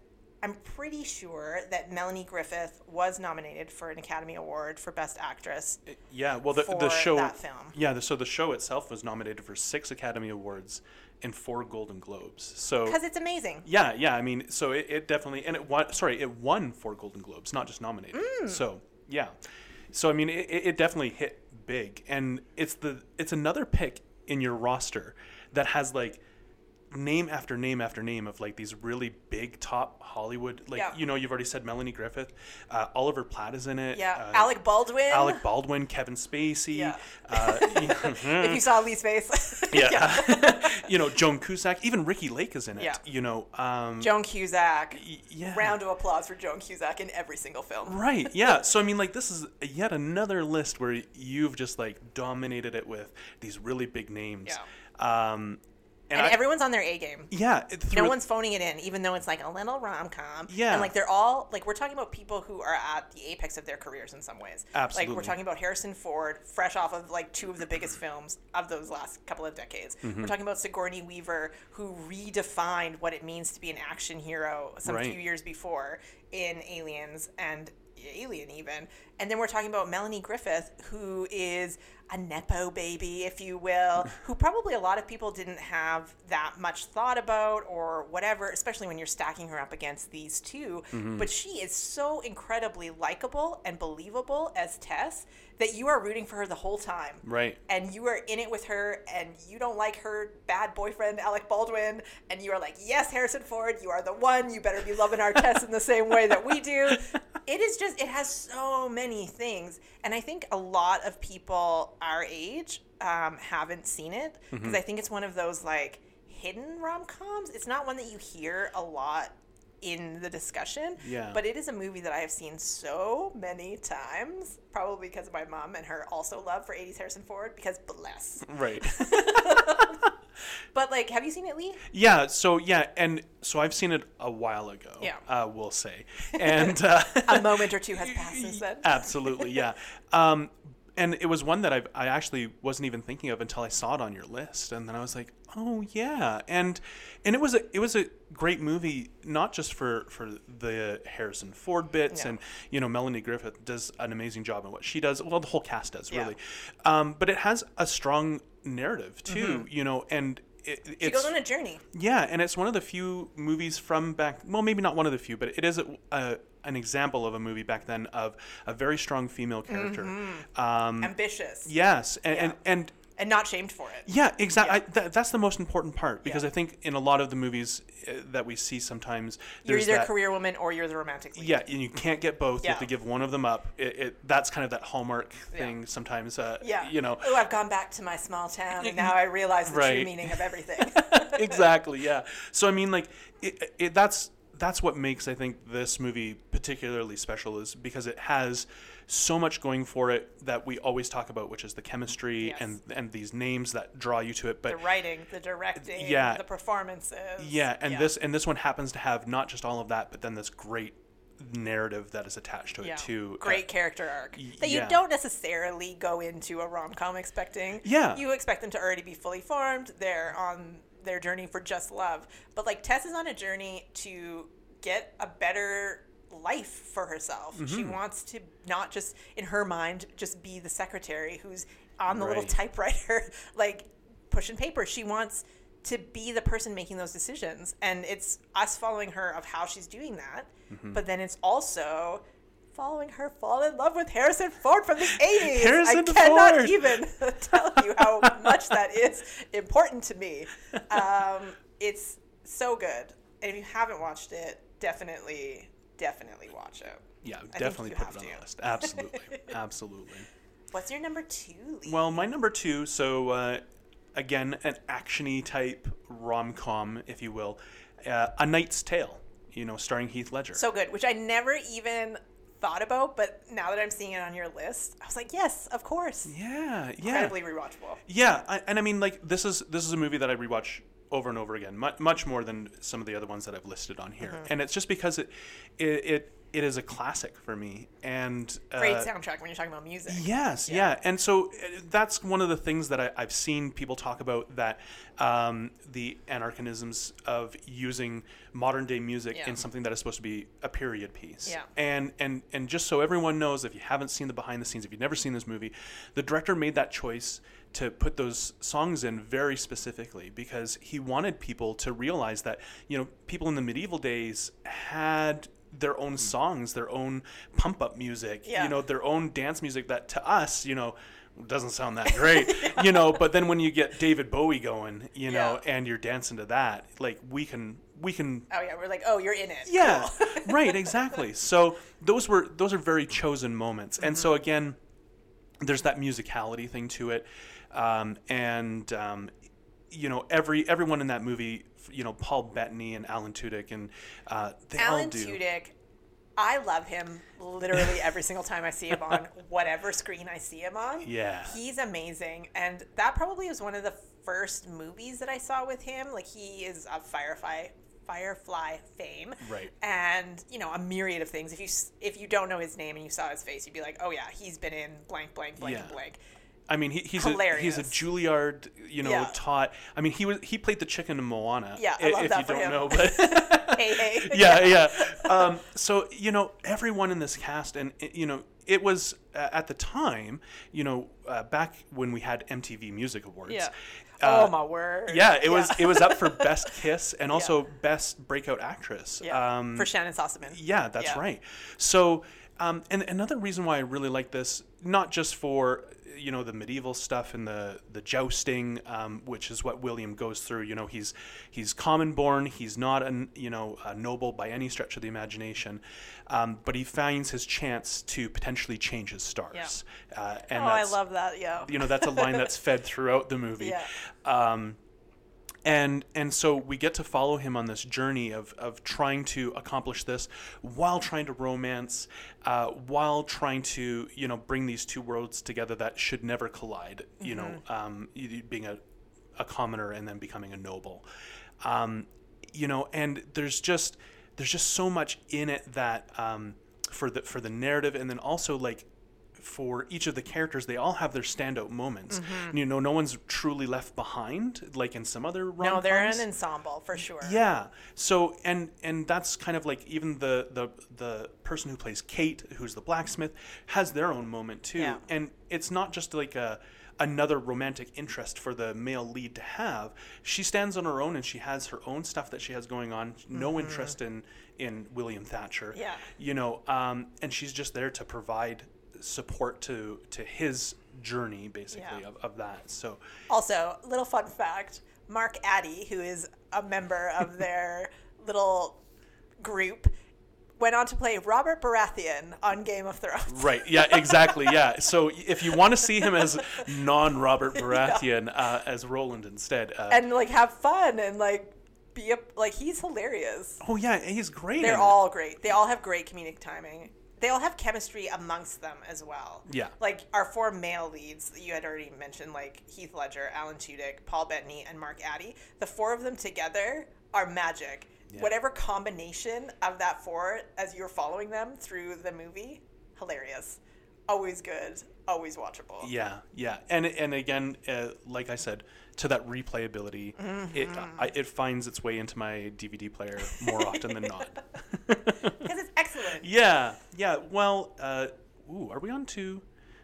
I'm pretty sure that Melanie Griffith was nominated for an Academy Award for Best Actress. Yeah, well, the, for the show. that film. Yeah, the, so the show itself was nominated for six Academy Awards and four Golden Globes. So Because it's amazing. yeah, yeah. I mean, so it, it definitely and it won. Sorry, it won four Golden Globes, not just nominated. Mm. So yeah, so I mean, it, it it definitely hit big, and it's the it's another pick in your roster that has like name after name after name of like these really big top Hollywood like Yeah. you know you've already said Melanie Griffith, uh, Oliver Platt is in it. Yeah. uh, Alec Baldwin. Alec Baldwin, Kevin Spacey. Yeah. Uh, if you saw Lee's face. yeah. you know, Joan Cusack, even Ricki Lake is in it. Yeah. You know, um, Joan Cusack. y- yeah. Round of applause for Joan Cusack in every single film. Right. Yeah. So I mean, like, this is yet another list where you've just like dominated it with these really big names. Yeah. Um, and, And I- everyone's on their A game. yeah, it- No one's phoning it in, even though it's like a little rom com. Yeah. And like they're all like we're talking about people who are at the apex of their careers in some ways. Absolutely. Like we're talking about Harrison Ford, fresh off of like two of the biggest films of those last couple of decades. Mm-hmm. We're talking about Sigourney Weaver, who redefined what it means to be an action hero some Right. few years before in Aliens and Alien even. And then we're talking about Melanie Griffith, who is a nepo baby, if you will, who probably a lot of people didn't have that much thought about or whatever, especially when you're stacking her up against these 2 mm-hmm. But she is so incredibly likable and believable as Tess that you are rooting for her the whole time. Right. and you are in it with her and you don't like her bad boyfriend Alec Baldwin and you are like yes Harrison Ford you are the one. You better be loving our Tess in the same way that we do. It is just it has so many things. And I think a lot of people our age um, haven't seen it because Mm-hmm. I think it's one of those like hidden rom-coms it's not one that you hear a lot in the discussion Yeah. but it is a movie that I have seen so many times probably because of my mom and her also love for 80s Harrison Ford because bless Right. but like have you seen it Lee yeah. So yeah, and so I've seen it a while ago. Yeah. Uh, we'll say, and. Uh, a moment or two has passed since then Absolutely, yeah. Um, and it was one that I I actually wasn't even thinking of until I saw it on your list, and then I was like, oh yeah, and and it was a it was a great movie, not just for for the Harrison Ford bits, Yeah. and you know Melanie Griffith does an amazing job in what she does. Well, the whole cast does Yeah. really, um, but it has a strong narrative too, you know, and. It, she goes on a journey yeah, and it's one of the few movies from back. Well, maybe not one of the few, but it is a, a, an example of a movie back then of a very strong female character. Um, ambitious yes, and, and Mm-hmm. Yeah. and and not shamed for it yeah, exactly. Th- that's the most important part because Yeah. I think in a lot of the movies uh, that we see, sometimes you're either a career woman or you're the romantic lead yeah, and you can't get both. You have to give one of them up. It, it that's kind of that hallmark Yeah. thing. Sometimes, uh, yeah you know, oh I've gone back to my small town and now I realize the true meaning of everything exactly yeah so i mean like it, it, that's that's what makes i think this movie particularly special is because it has so much going for it that we always talk about which is the chemistry Yes. and and these names that draw you to it but the writing the directing Yeah. the performances yeah and this and this one happens to have not just all of that but then this great narrative that is attached to it yeah. too Great Uh, character arc that you don't necessarily go into a rom com expecting. Yeah. You expect them to already be fully formed. They're on their journey for just love. But like Tess is on a journey to get a better life for herself. She Mm-hmm. wants to not just in her mind just be the secretary who's on the little typewriter like pushing paper. She wants to be the person making those decisions and it's us following her of how she's doing that. Mm-hmm. But then it's also following her fall in love with Harrison Ford from the 80s. Harrison I cannot Ford. even tell you how much that is important to me. Um, it's so good. And if you haven't watched it, definitely, definitely watch it. yeah think definitely put it on to. the list absolutely absolutely What's your number two? Lee? Well, my number two, so uh, again, an actiony type rom com, if you will, uh, A Knight's Tale, you know, starring Heath Ledger. so good, which I never even thought about, but now that I'm seeing it on your list, I was like, yes, of course. yeah, yeah. Incredibly rewatchable. Yeah, I, and I mean, like this is this is a movie that I rewatch over and over again, much, much more than some of the other ones that I've listed on here, Mm-hmm. and it's just because it it it, it is a classic for me, and uh, Great soundtrack when you're talking about music. Yes, yeah. And so uh, that's one of the things that I, I've seen people talk about that um, the anachronisms of using modern day music Yeah. in something that is supposed to be a period piece. Yeah. And, and, and just so everyone knows, if you haven't seen the behind the scenes, if you've never seen this movie, the director made that choice to put those songs in very specifically because he wanted people to realize that, you know, people in the medieval days had their own songs, their own pump up music, Yeah. you know, their own dance music that to us, you know, doesn't sound that great, you know, but then when you get David Bowie going, you know, Yeah. and you're dancing to that, like we can we can Oh yeah, we're like, oh, you're in it. yeah, Cool. right, exactly. So those were those are very chosen moments, and Mm-hmm. so again, there's that musicality thing to it, um, and um, you know every everyone in that movie, you know Paul Bettany and Alan Tudyk and uh, they all Alan do. Tudyk, I love him literally every single time I see him on whatever screen I see him on. Yeah. He's amazing. And that probably was one of the first movies that I saw with him. Like he is a Firefly Firefly fame. Right. And, you know, a myriad of things. If you if you don't know his name and you saw his face, you'd be like, "Oh yeah, he's been in blank blank blank Yeah. blank." I mean, he, he's a he's a Juilliard, you know, Yeah. taught. I mean, he was he played the chicken in Moana. Yeah, I love if that you for don't him. know, but hey, hey. yeah, yeah. Um, so you know, everyone in this cast, and you know, it was uh, at the time, you know, uh, back when we had MTV Music Awards. Yeah. uh, oh my word. Yeah, it was it was up for best kiss and also Yeah. best breakout actress. Yeah. Um, For Shannyn Sossamon. yeah, that's Yeah. right. So, um, and another reason why I really like this, not just for you know the medieval stuff and the the jousting, um, which is what William goes through. You know, he's he's common born. He's not an you know a noble by any stretch of the imagination, um, but he finds his chance to potentially change his stars. Uh, and Oh, I love that. Yeah. you know that's a line that's fed throughout the movie Yeah. um, and and so we get to follow him on this journey of, of trying to accomplish this while trying to romance uh, while trying to you know bring these two worlds together that should never collide you know um, being a, a commoner and then becoming a noble. Um, you know and there's just there's just so much in it that um, for the for the narrative and then also like for each of the characters, they all have their standout moments. You know, no one's truly left behind, like in some other rom No, they're an ensemble for sure. yeah. So and and that's kind of like even the the the person who plays Kate, who's the blacksmith, has their own moment too. Yeah. And it's not just like a another romantic interest for the male lead to have. She stands on her own and she has her own stuff that she has going on. No interest in in William Thatcher. Mm-hmm. Yeah. You know, um, and she's just there to provide support to to his journey basically Yeah. of, of that. So Also, little fun fact: Mark Addy, who is a member of their little group, went on to play Robert Baratheon on Game of Thrones. Right. Yeah. Exactly. Yeah. So if you want to see him as non-Robert Baratheon uh, as Roland instead. Uh, And like have fun and like be a like he's hilarious. oh yeah, he's great. They're all great. They all have great comedic timing. They all have chemistry amongst them as well. Yeah. Like our four male leads that you had already mentioned, like Heath Ledger, Alan Tudyk, Paul Bettany, and Mark Addy. The four of them together are magic. Yeah. Whatever combination of that four, as you're following them through the movie, hilarious. Always good. Always watchable. Yeah, yeah, and and again, uh, like I said, to that replayability, it Mm-hmm. I, it finds its way into my DVD player more often than not. Because it's excellent. yeah, yeah. Well, uh, ooh, are we on to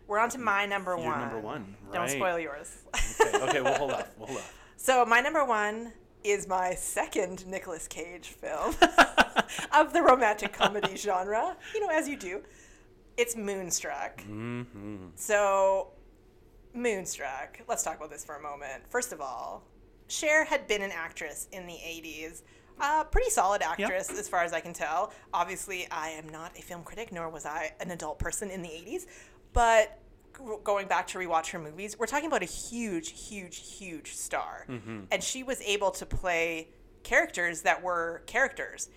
We're on to my number your one. number one? Don't spoil yours. Okay, okay, we'll hold off. We'll hold off. So my number one is my second Nicolas Cage film of the romantic comedy genre. You know, as you do, it's Moonstruck. Mm-hmm. So, Moonstruck. Let's talk about this for a moment. First of all, Cher had been an actress in the '80s. A pretty solid actress, as far as I can tell. Obviously, I am not a film critic, nor was I an adult person in the '80s, but going back to rewatch her movies, we're talking about a huge, huge, huge star. Mm-hmm. And she was able to play characters that were characters.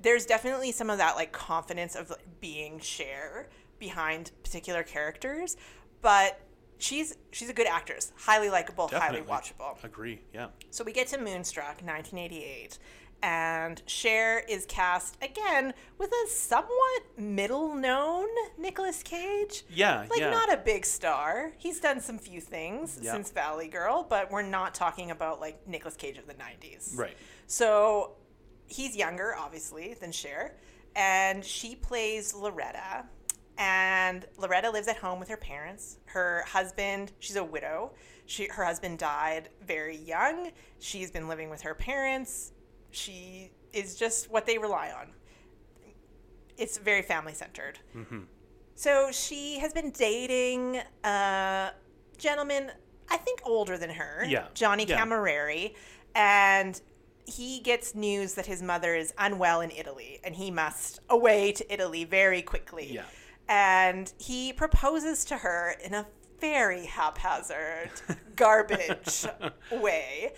There's definitely some of that like confidence of like, being Cher behind particular characters, but she's she's a good actress, highly likable, highly watchable. Agree. Yeah. So we get to Moonstruck, 1988, and Cher is cast again with a somewhat middle known Nicolas Cage. Yeah. Like, yeah. not a big star. He's done some few things Yeah. since Valley Girl, but we're not talking about like Nicolas Cage of the 90s. right. So he's younger, obviously, than Cher, and she plays Loretta. And Loretta lives at home with her parents. Her husband, she's a widow. She, her husband died very young. She's been living with her parents. She is just what they rely on. It's very family centered. Mm-hmm. So she has been dating a gentleman, I think older than her, Yeah, Johnny yeah. Cammareri, and he gets news that his mother is unwell in Italy and he must away to Italy very quickly. Yeah. And he proposes to her in a very haphazard, garbage way.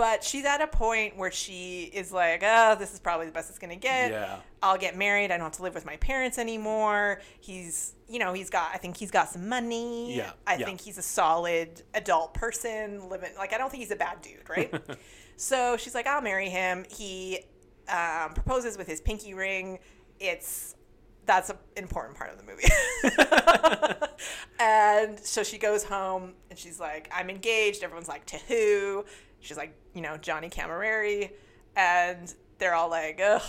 But she's at a point where she is like, oh, this is probably the best it's going to get. Yeah. I'll get married. I don't have to live with my parents anymore. He's, you know, he's got, I think he's got some money. Yeah, I yeah. think he's a solid adult person living, like, I don't think he's a bad dude, right? so she's like, I'll marry him. He um, proposes with his pinky ring. It's, that's an important part of the movie. and so she goes home and she's like, I'm engaged. Everyone's like, to who? She's like, you know, Johnny Cammareri. And they're all like, ugh,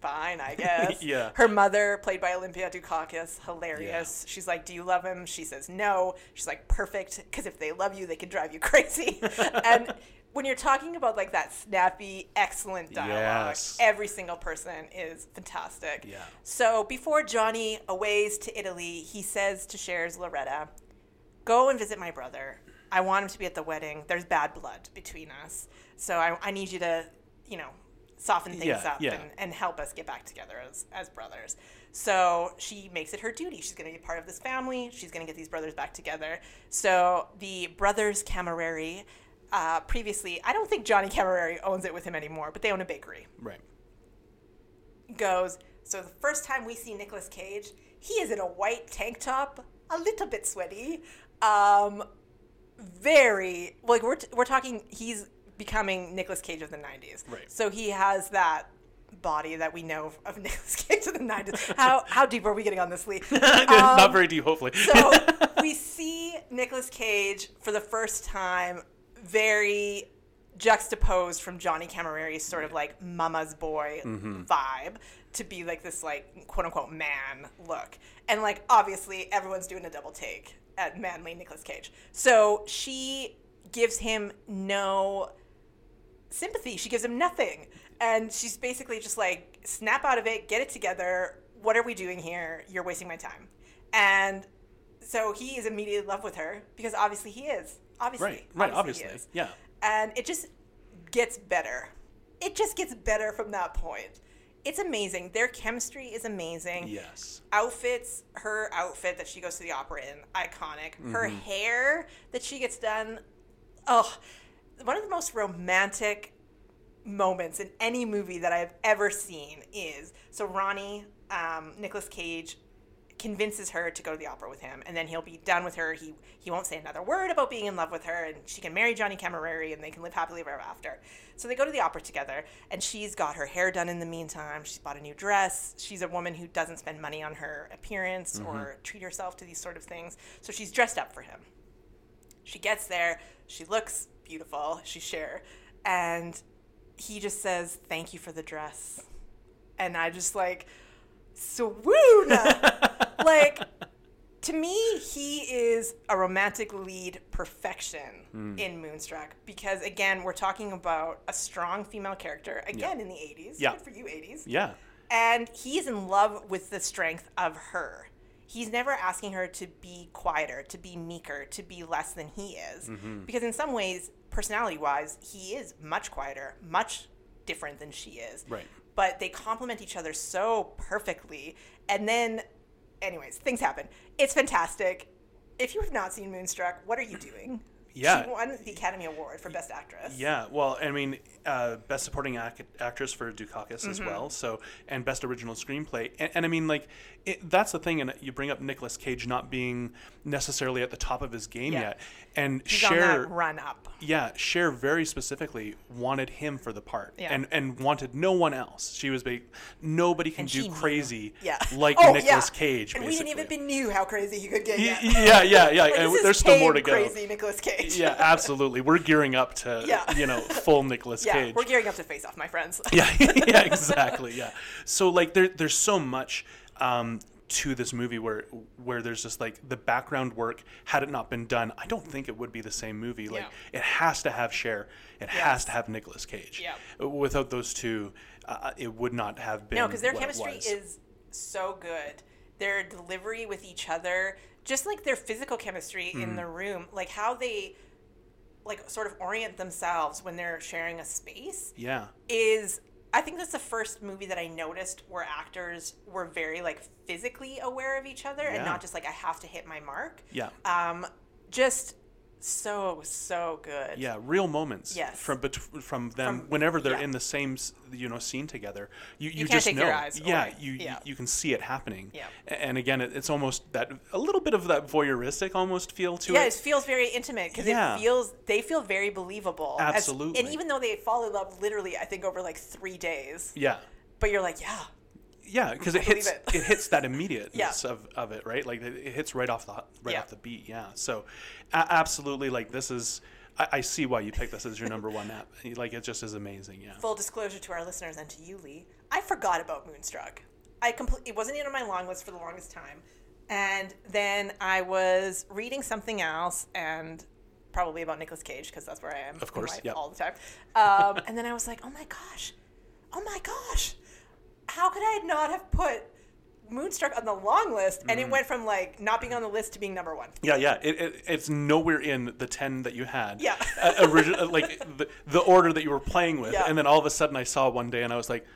fine, I guess. Yeah. Her mother, played by Olympia Dukakis, hilarious. She's like, do you love him? She says, no. She's like, perfect, because if they love you, they can drive you crazy. and when you're talking about like that snappy, excellent dialogue, Yes. every single person is fantastic. Yeah. So before Johnny aways to Italy, he says to Cher's Loretta, Go and visit my brother. I want him to be at the wedding. There's bad blood between us. So I, I need you to, you know, soften things Yeah, up yeah. and, and help us get back together as, as brothers. So she makes it her duty. She's going to be part of this family. She's going to get these brothers back together. So the brothers Cammareri, uh, previously, I don't think Johnny Cammareri owns it with him anymore, but they own a bakery Right. goes, So the first time we see Nicolas Cage, he is in a white tank top, a little bit sweaty. Um, very, like, we're, t- we're talking, he's becoming Nicolas Cage of the 90s. Right. So he has that body that we know of, Nicolas Cage of the 90s. How, how deep are we getting on this, Lee? Not very um, deep, hopefully. So we see Nicolas Cage for the first time very juxtaposed from Johnny Cammareri's sort of like mama's boy mm-hmm. vibe to be like this like quote unquote man look. And like obviously everyone's doing a double take at manly Nicolas Cage. So she gives him no sympathy. She gives him nothing. And she's basically just like, snap out of it, get it together. What are we doing here? You're wasting my time. And so he is immediately in love with her because obviously he is. Obviously. right. Right. he Obviously. Yeah. And it just gets better. It just gets better from that point. It's amazing. Their chemistry is amazing Yes. outfits her outfit that she goes to the opera in iconic her Mm-hmm. hair that she gets done oh one of the most romantic moments in any movie that i've ever seen is so ronny um, nicolas cage convinces her to go to the opera with him and then he'll be done with her. He he won't say another word about being in love with her and she can marry johnny cammareri and they can live happily ever after. So they go to the opera together and she's got her hair done in the meantime. She's bought a new dress. She's a woman who doesn't spend money on her appearance or mm-hmm. treat herself to these sort of things. So she's dressed up for him. She gets there. She looks beautiful. She's sure. And he just says thank you for the dress. And i just like swoon like to me he is a romantic lead perfection hmm. in moonstruck because again we're talking about a strong female character again in the 80s Yeah. good for you 80s Yeah. and he's in love with the strength of her. He's never asking her to be quieter, to be meeker, to be less than he is. Mm-hmm. Because in some ways, personality wise, he is much quieter, much different than she is. Right. But they complement each other so perfectly. And then, anyways, things happen. It's fantastic. if you have not seen Moonstruck, what are you doing? Yeah. She won the Academy Award for Best Actress. Yeah, well, I mean, uh, best supporting ac- actress for Dukakis as Mm-hmm. well. So, and best original screenplay, and, and I mean, like, it, that's the thing. And you bring up Nicolas Cage not being necessarily at the top of his game Yeah. yet, and on Cher, run up. yeah, Cher very specifically wanted him for the part, Yeah. and and wanted no one else. She was big. Nobody can And do crazy Yeah. like Oh, Nicolas yeah. Cage. And basically. we didn't even knew how crazy he could get yet. yeah, yeah, yeah. Like, and there's still more to go. Crazy Nicolas Cage. Yeah, absolutely. We're gearing up to, Yeah. you know, full Nicolas yeah. Cage. We're gearing up to face off, my friends. yeah, yeah, exactly. Yeah. So like there, there's so much um, to this movie where where there's just like the background work. Had it not been done, I don't think it would be the same movie. Like Yeah. it has to have Cher. It Yes. has to have Nicolas Cage. Yeah. Without those two, uh, it would not have been. No, because their chemistry is so good. Their delivery with each other, just like their physical chemistry Mm-hmm. in the room, like how they like sort of orient themselves when they're sharing a space Yeah. is I think that's the first movie that I noticed where actors were very like physically aware of each other and not just like I have to hit my mark. Yeah. Um just so so good. Yeah, real moments. Yes. From bet- from them From- whenever they're yeah. in the same you know scene together. You you, can't just know. your eyes yeah, away. you Yeah. you can see it happening. Yeah. And again, it, it's almost that a little bit of that voyeuristic almost feel to Yeah, it. Yeah, it feels very intimate because Yeah. it feels they feel very believable. as- Absolutely. and even though they fall in love literally, I think over like three days, Yeah. but you're like, yeah, Yeah, because it hits it. it. hits that immediateness Yeah. of, of it, right? Like it, it hits right off the right Yeah. off the beat. Yeah. So, a- absolutely, like this is. I, I see why you picked this as your number one app. Like it just is amazing. Yeah. full disclosure to our listeners and to you, Lee, I forgot about Moonstruck. I complete it wasn't even on my long list for the longest time, and then I was reading something else and probably about Nicolas Cage because that's where I am. Of course, yeah. all the time. Um, and then I was like, oh my gosh, oh my gosh, how could I not have put Moonstruck on the long list? And Mm. it went from like not being on the list to being number one. Yeah, yeah. It, it, it's nowhere in the ten that you had. Yeah. uh, original, like the, the order that you were playing with, Yeah. and then all of a sudden I saw one day and I was like,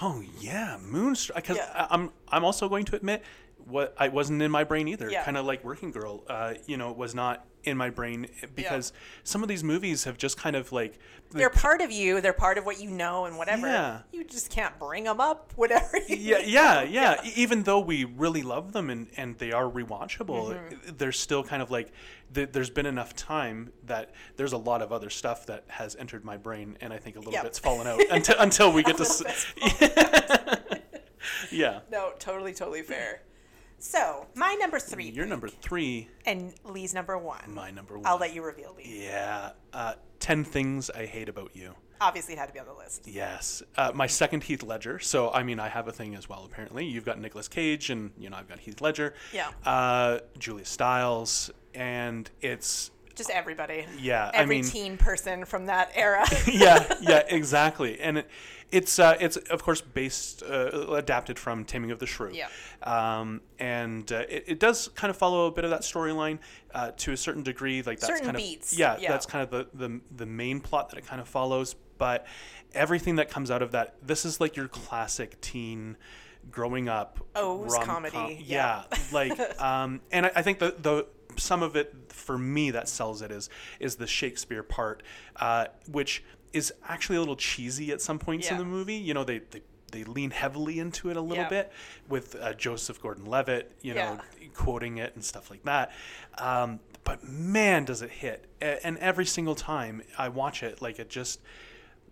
"Oh yeah, Moonstruck." Because Yeah. I'm I'm also going to admit what I wasn't in my brain either. Yeah. Kind of like Working Girl, uh, you know, was not in my brain because some of these movies have just kind of like They're part of you. They're part of what you know and whatever. Yeah. You just can't bring them up. Whatever. you yeah, yeah, yeah. E- Even though we really love them and, and they are rewatchable, Mm-hmm. they're still kind of like th- there's been enough time that there's a lot of other stuff that has entered my brain, and I think a little Yep. bit's fallen out until until we get to. s- yeah, No, totally, totally fair. So my number three, you're number three, and Lee's number one. my number one. I'll let you reveal Lee. Yeah, uh, ten things I hate about you. Obviously, it had to be on the list. Yes, uh, my second Heath Ledger. So I mean, I have a thing as well. Apparently, you've got Nicolas Cage, and you know I've got Heath Ledger. Yeah. Uh, Julia Stiles, and it's Just everybody. Yeah, I Every mean- teen person from that era. yeah, yeah, exactly. And it, it's uh, it's of course based uh, adapted from Taming of the Shrew. Yeah. Um, and uh, it, it does kind of follow a bit of that storyline uh, to a certain degree. Like that's Certain kind beats, of yeah, yeah. that's kind of the, the the main plot that it kind of follows. But everything that comes out of that, this is like your classic teen growing up rom-com. comedy, Yeah, yeah. like um, and I, I think the the some of it for me that sells it is is the Shakespeare part, uh, which is actually a little cheesy at some points in the movie. You know, they they, they lean heavily into it a little Yeah. bit with uh, Joseph Gordon-Levitt, you know, quoting it and stuff like that. Um, but man, does it hit! A- And every single time I watch it, like it just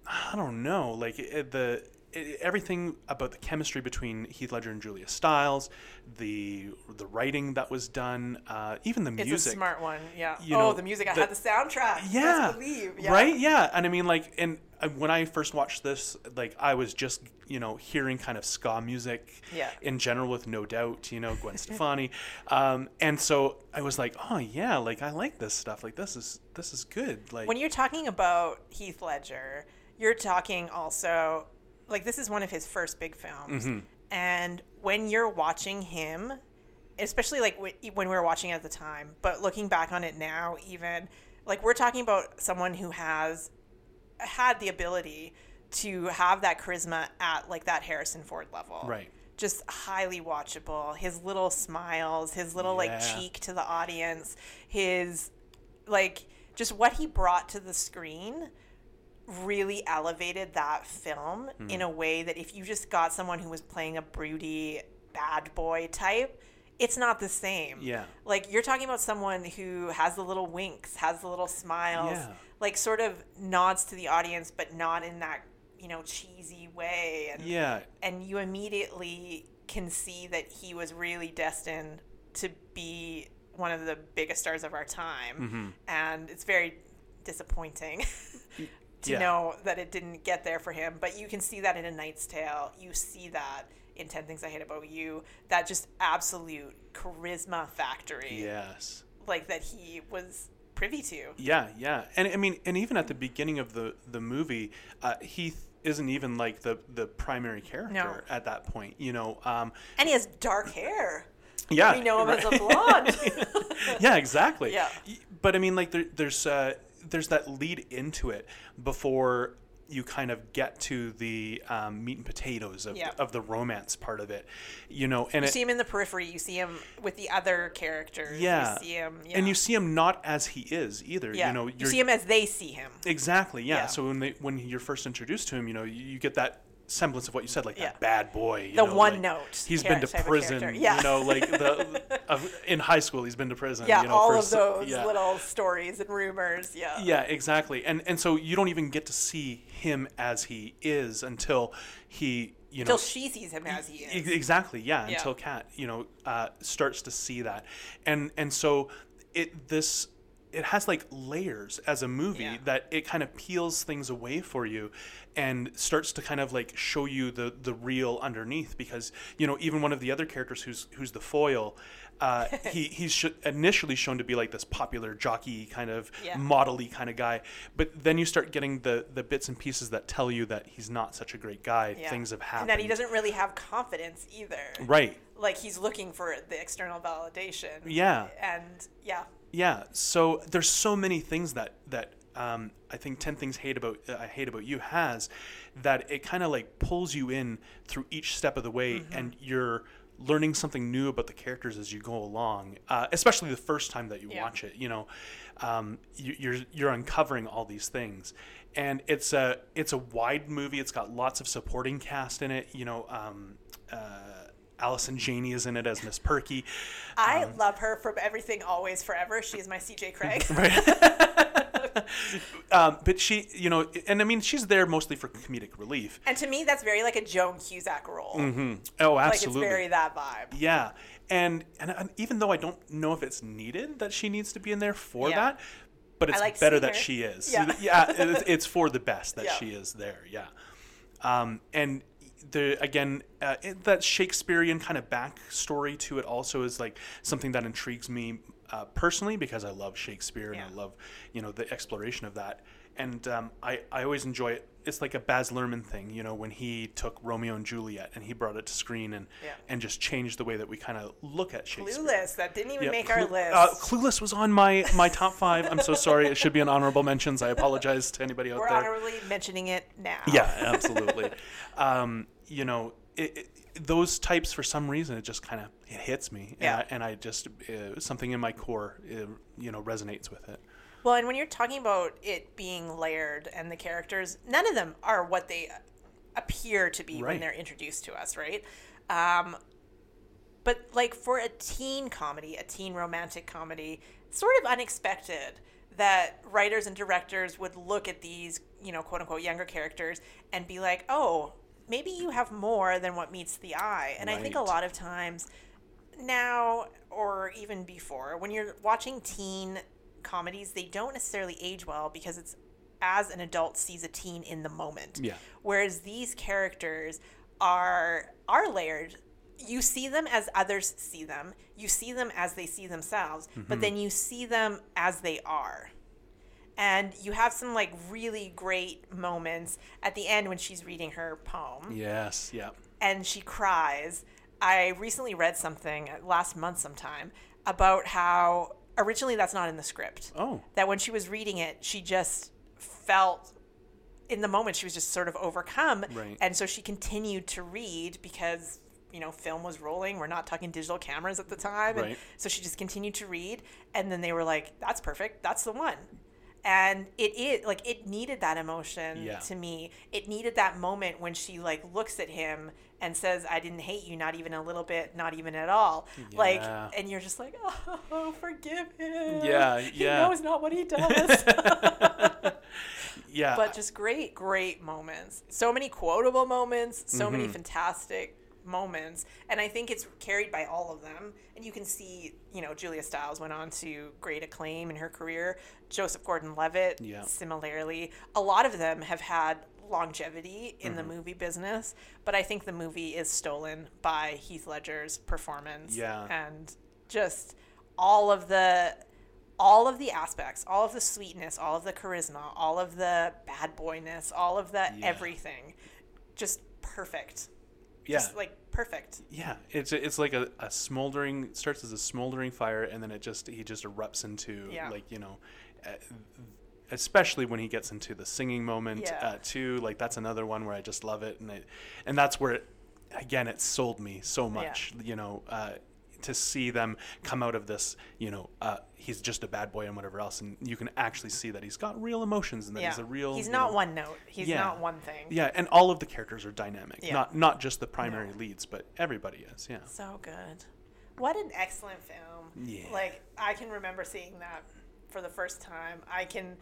I don't know, like it, the it, everything about the chemistry between Heath Ledger and Julia Stiles, the the writing that was done, uh, even the It's music. a smart one. Yeah. You oh, know, the music. I the- had the soundtrack. yeah, believe. Yeah. right. Yeah, and I mean, like, and when I first watched this, like, I was just you know hearing kind of ska music, Yeah. in general with No Doubt, you know, Gwen Stefani, um, and so I was like, oh yeah, like I like this stuff. Like this is this is good. Like When you're talking about Heath Ledger, you're talking also like this is one of his first big films, Mm-hmm. and when you're watching him, especially like wh- when we were watching it at the time, but looking back on it now, even like we're talking about someone who has had the ability to have that charisma at like that Harrison Ford level, Right. just highly watchable. His little smiles, his little like cheek to the audience, his like just what he brought to the screen really elevated that film Hmm. in a way that if you just got someone who was playing a broody bad boy type, it's not the same. Yeah. Like you're talking about someone who has the little winks, has the little smiles, Yeah. like sort of nods to the audience, but not in that you know cheesy way, and Yeah. and you immediately can see that he was really destined to be one of the biggest stars of our time, Mm-hmm. and it's very disappointing. To Yeah. know that it didn't get there for him, but you can see that in A Knight's Tale. You see that in Ten Things I Hate About You. That just absolute charisma factory Yes. like that he was privy to. Yeah, yeah, and I mean, and even at the beginning of the the movie, uh, Heath isn't even like the the primary character No. at that point. You know, um, And he has dark hair. yeah, We know him as a blonde. yeah, exactly. Yeah. But I mean, like there, there's uh, there's that lead into it before you kind of get to the um, meat and potatoes of, Yeah. of the romance part of it, you know, and you it, see him in the periphery. You see him with the other characters. yeah, You see him. Yeah. and you see him not as he is either. yeah. You know, you see him as they see him. Exactly. Yeah. Yeah. So when they when you're first introduced to him, you know, you, you get that semblance of what you said, like Yeah. that bad boy. you The know, one like, note He's been to prison. Yeah. You know, like the in high school he's been to prison. Yeah, you know, all of those yeah. little stories and rumors. Yeah. Yeah, exactly. And and so you don't even get to see him as he is until he, you know, Until she sees him as he is. Exactly. Yeah. Yeah. Until Kat, you know, uh, starts to see that, and and so it this it has like layers as a movie Yeah. that it kind of peels things away for you, and starts to kind of like show you the the real underneath because you know even one of the other characters who's who's the foil. Uh, he he's sh- initially shown to be like this popular jockey kind of Yeah. model-y kind of guy, but then you start getting the the bits and pieces that tell you that he's not such a great guy. Yeah. Things have happened. And that he doesn't really have confidence either. Right. Like he's looking for the external validation. Yeah. And yeah. Yeah. So there's so many things that that um, I think Ten Things Hate About uh, I Hate About You has that it kind of like pulls you in through each step of the way, Mm-hmm. and you're learning something new about the characters as you go along. Uh, especially the first time that you Yeah. watch it, you know, um, you, you're you're uncovering all these things, and it's a it's a wide movie. It's got lots of supporting cast in it. You know. Um, uh, Allison Janney is in it as Miss Perky. I love her from Everything Always Forever. She is my CJ Cregg. um, but she, you know, and I mean, she's there mostly for comedic relief. and to me, that's very like a Joan Cusack role. Oh, Like absolutely. it's very that vibe. yeah, and, and and even though I don't know if it's needed that she needs to be in there for Yeah. that, but it's like better that her. she is. Yeah. yeah it's, it's for the best that Yeah. she is there. Yeah, um, and the again uh, it, that Shakespearean kind of backstory to it also is like something that intrigues me uh, personally because I love Shakespeare and I love you know the exploration of that. And um, I, I always enjoy it. It's like a Baz Luhrmann thing, you know, when he took Romeo and Juliet and he brought it to screen and Yeah. and just changed the way that we kind of look at Shakespeare. Clueless. That didn't even make our list. Uh, Clueless was on my my top five. I'm so sorry. It should be an honorable mentions. I apologize to anybody out there. We're there. honorably mentioning it now. Yeah, absolutely. um, you know, it, it, those types for some reason it just kind of it hits me, Yeah. and, I, and I just uh, something in my core, uh, you know, resonates with it. Well, and when you're talking about it being layered and the characters, none of them are what they appear to be when they're introduced to us, right? Um, but like for a teen comedy, a teen romantic comedy, sort of unexpected that writers and directors would look at these, you know, quote unquote younger characters and be like, oh, maybe you have more than what meets the eye. And I think a lot of times now or even before when you're watching teen comedies they don't necessarily age well because it's as an adult sees a teen in the moment Yeah. whereas these characters are are layered you see them as others see them you see them as they see themselves but mm-hmm. then you see them as they are and you have some like really great moments at the end when she's reading her poem Yes. Yeah. and she cries. I recently read something last month sometime about how originally that's not in the script. Oh. That when she was reading it, she just felt in the moment she was just sort of overcome Right. and so she continued to read because you know, film was rolling. We're not talking digital cameras at the time. And so she just continued to read. And then they were like, that's perfect. That's the one. And it is like it needed that emotion Yeah. to me. It needed that moment when she like looks at him and says, "I didn't hate you, not even a little bit, not even at all." Like, and you're just like, "Oh, forgive him." Yeah, yeah. he yeah. knows not what he does. Yeah. but just great, great moments. So many quotable moments, so many Mm-hmm. fantastic moments. And I think it's carried by all of them. And you can see, you know, Julia Stiles went on to great acclaim in her career. Joseph Gordon Levitt, Yeah. similarly. A lot of them have had longevity in Mm-hmm. the movie business, but I think the movie is stolen by Heath Ledger's performance. Yeah. And just all of the all of the aspects, all of the sweetness, all of the charisma, all of the bad boyness, all of the Yeah. everything, just perfect. Yeah. Just like perfect. yeah. It's it's like a, a smoldering starts as a smoldering fire and then it just he just erupts into Yeah. like, you know, uh, especially when he gets into the singing moment Yeah. uh, too. Like that's another one where I just love it and it, and that's where it, again it sold me so much, you know, uh, to see them come out of this, you know, uh, he's just a bad boy and whatever else, and you can actually see that he's got real emotions and that Yeah. he's a real. He's not know- one note. He's Yeah. not one thing. Yeah, and all of the characters are dynamic. Yeah. Not not just the primary leads, but everybody is. Yeah. So good. What an excellent film. Yeah. Like I can remember seeing that for the first time. I can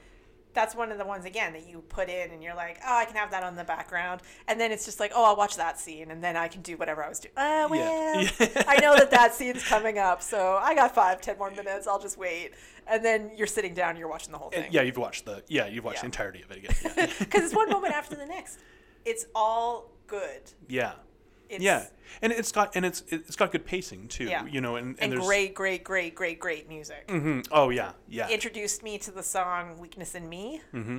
that's one of the ones again that you put in and you're like, oh, I can have that on the background, and then it's just like, oh, I'll watch that scene, and then I can do whatever I was doing. Oh uh, well, Yeah. I know that that scene's coming up, so I got five, ten more minutes. I'll just wait, and then you're sitting down, you're watching the whole thing. Yeah, you've watched the yeah, you've watched Yeah. the entirety of it again. Yeah. because it's one moment after the next. It's all good. yeah. It's, yeah. And it's got and it's it's got good pacing too. Yeah. You know, and and, and there's great, great, great, great, great music. Mm-hmm. Oh yeah, yeah. introduced me to the song "Weakness in Me." mm-hmm.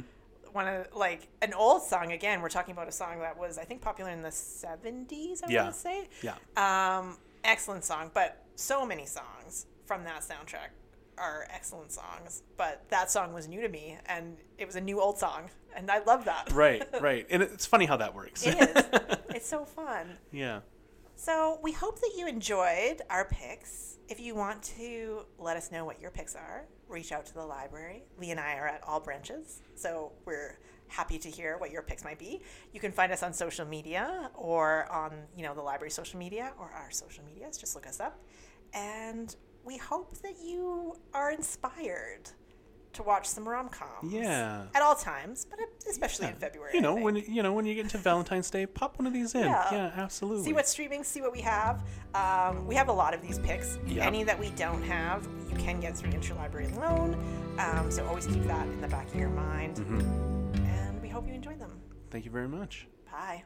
One of like an old song. Again, we're talking about a song that was I think popular in the seventies. I Yeah. want to say. Yeah. Um, excellent song, but so many songs from that soundtrack are excellent songs. But that song was new to me, and it was a new old song, and I love that. Right, right. And it's funny how that works. It is. it's so fun. yeah. So we hope that you enjoyed our picks. If you want to let us know what your picks are, reach out to the library. Lee and I are at all branches, so we're happy to hear what your picks might be. You can find us on social media or on you know the library social media or our social medias. Just look us up, and we hope that you are inspired to watch some rom coms. Yeah. at all times, but especially in February. You know, when you know when you get into Valentine's Day, pop one of these in. Yeah. Yeah, absolutely. see what's streaming, see what we have. Um, we have a lot of these picks. Yep. Any that we don't have, you can get through Interlibrary Loan. Um, so always keep that in the back of your mind. Mhm. And we hope you enjoy them. Thank you very much. Bye.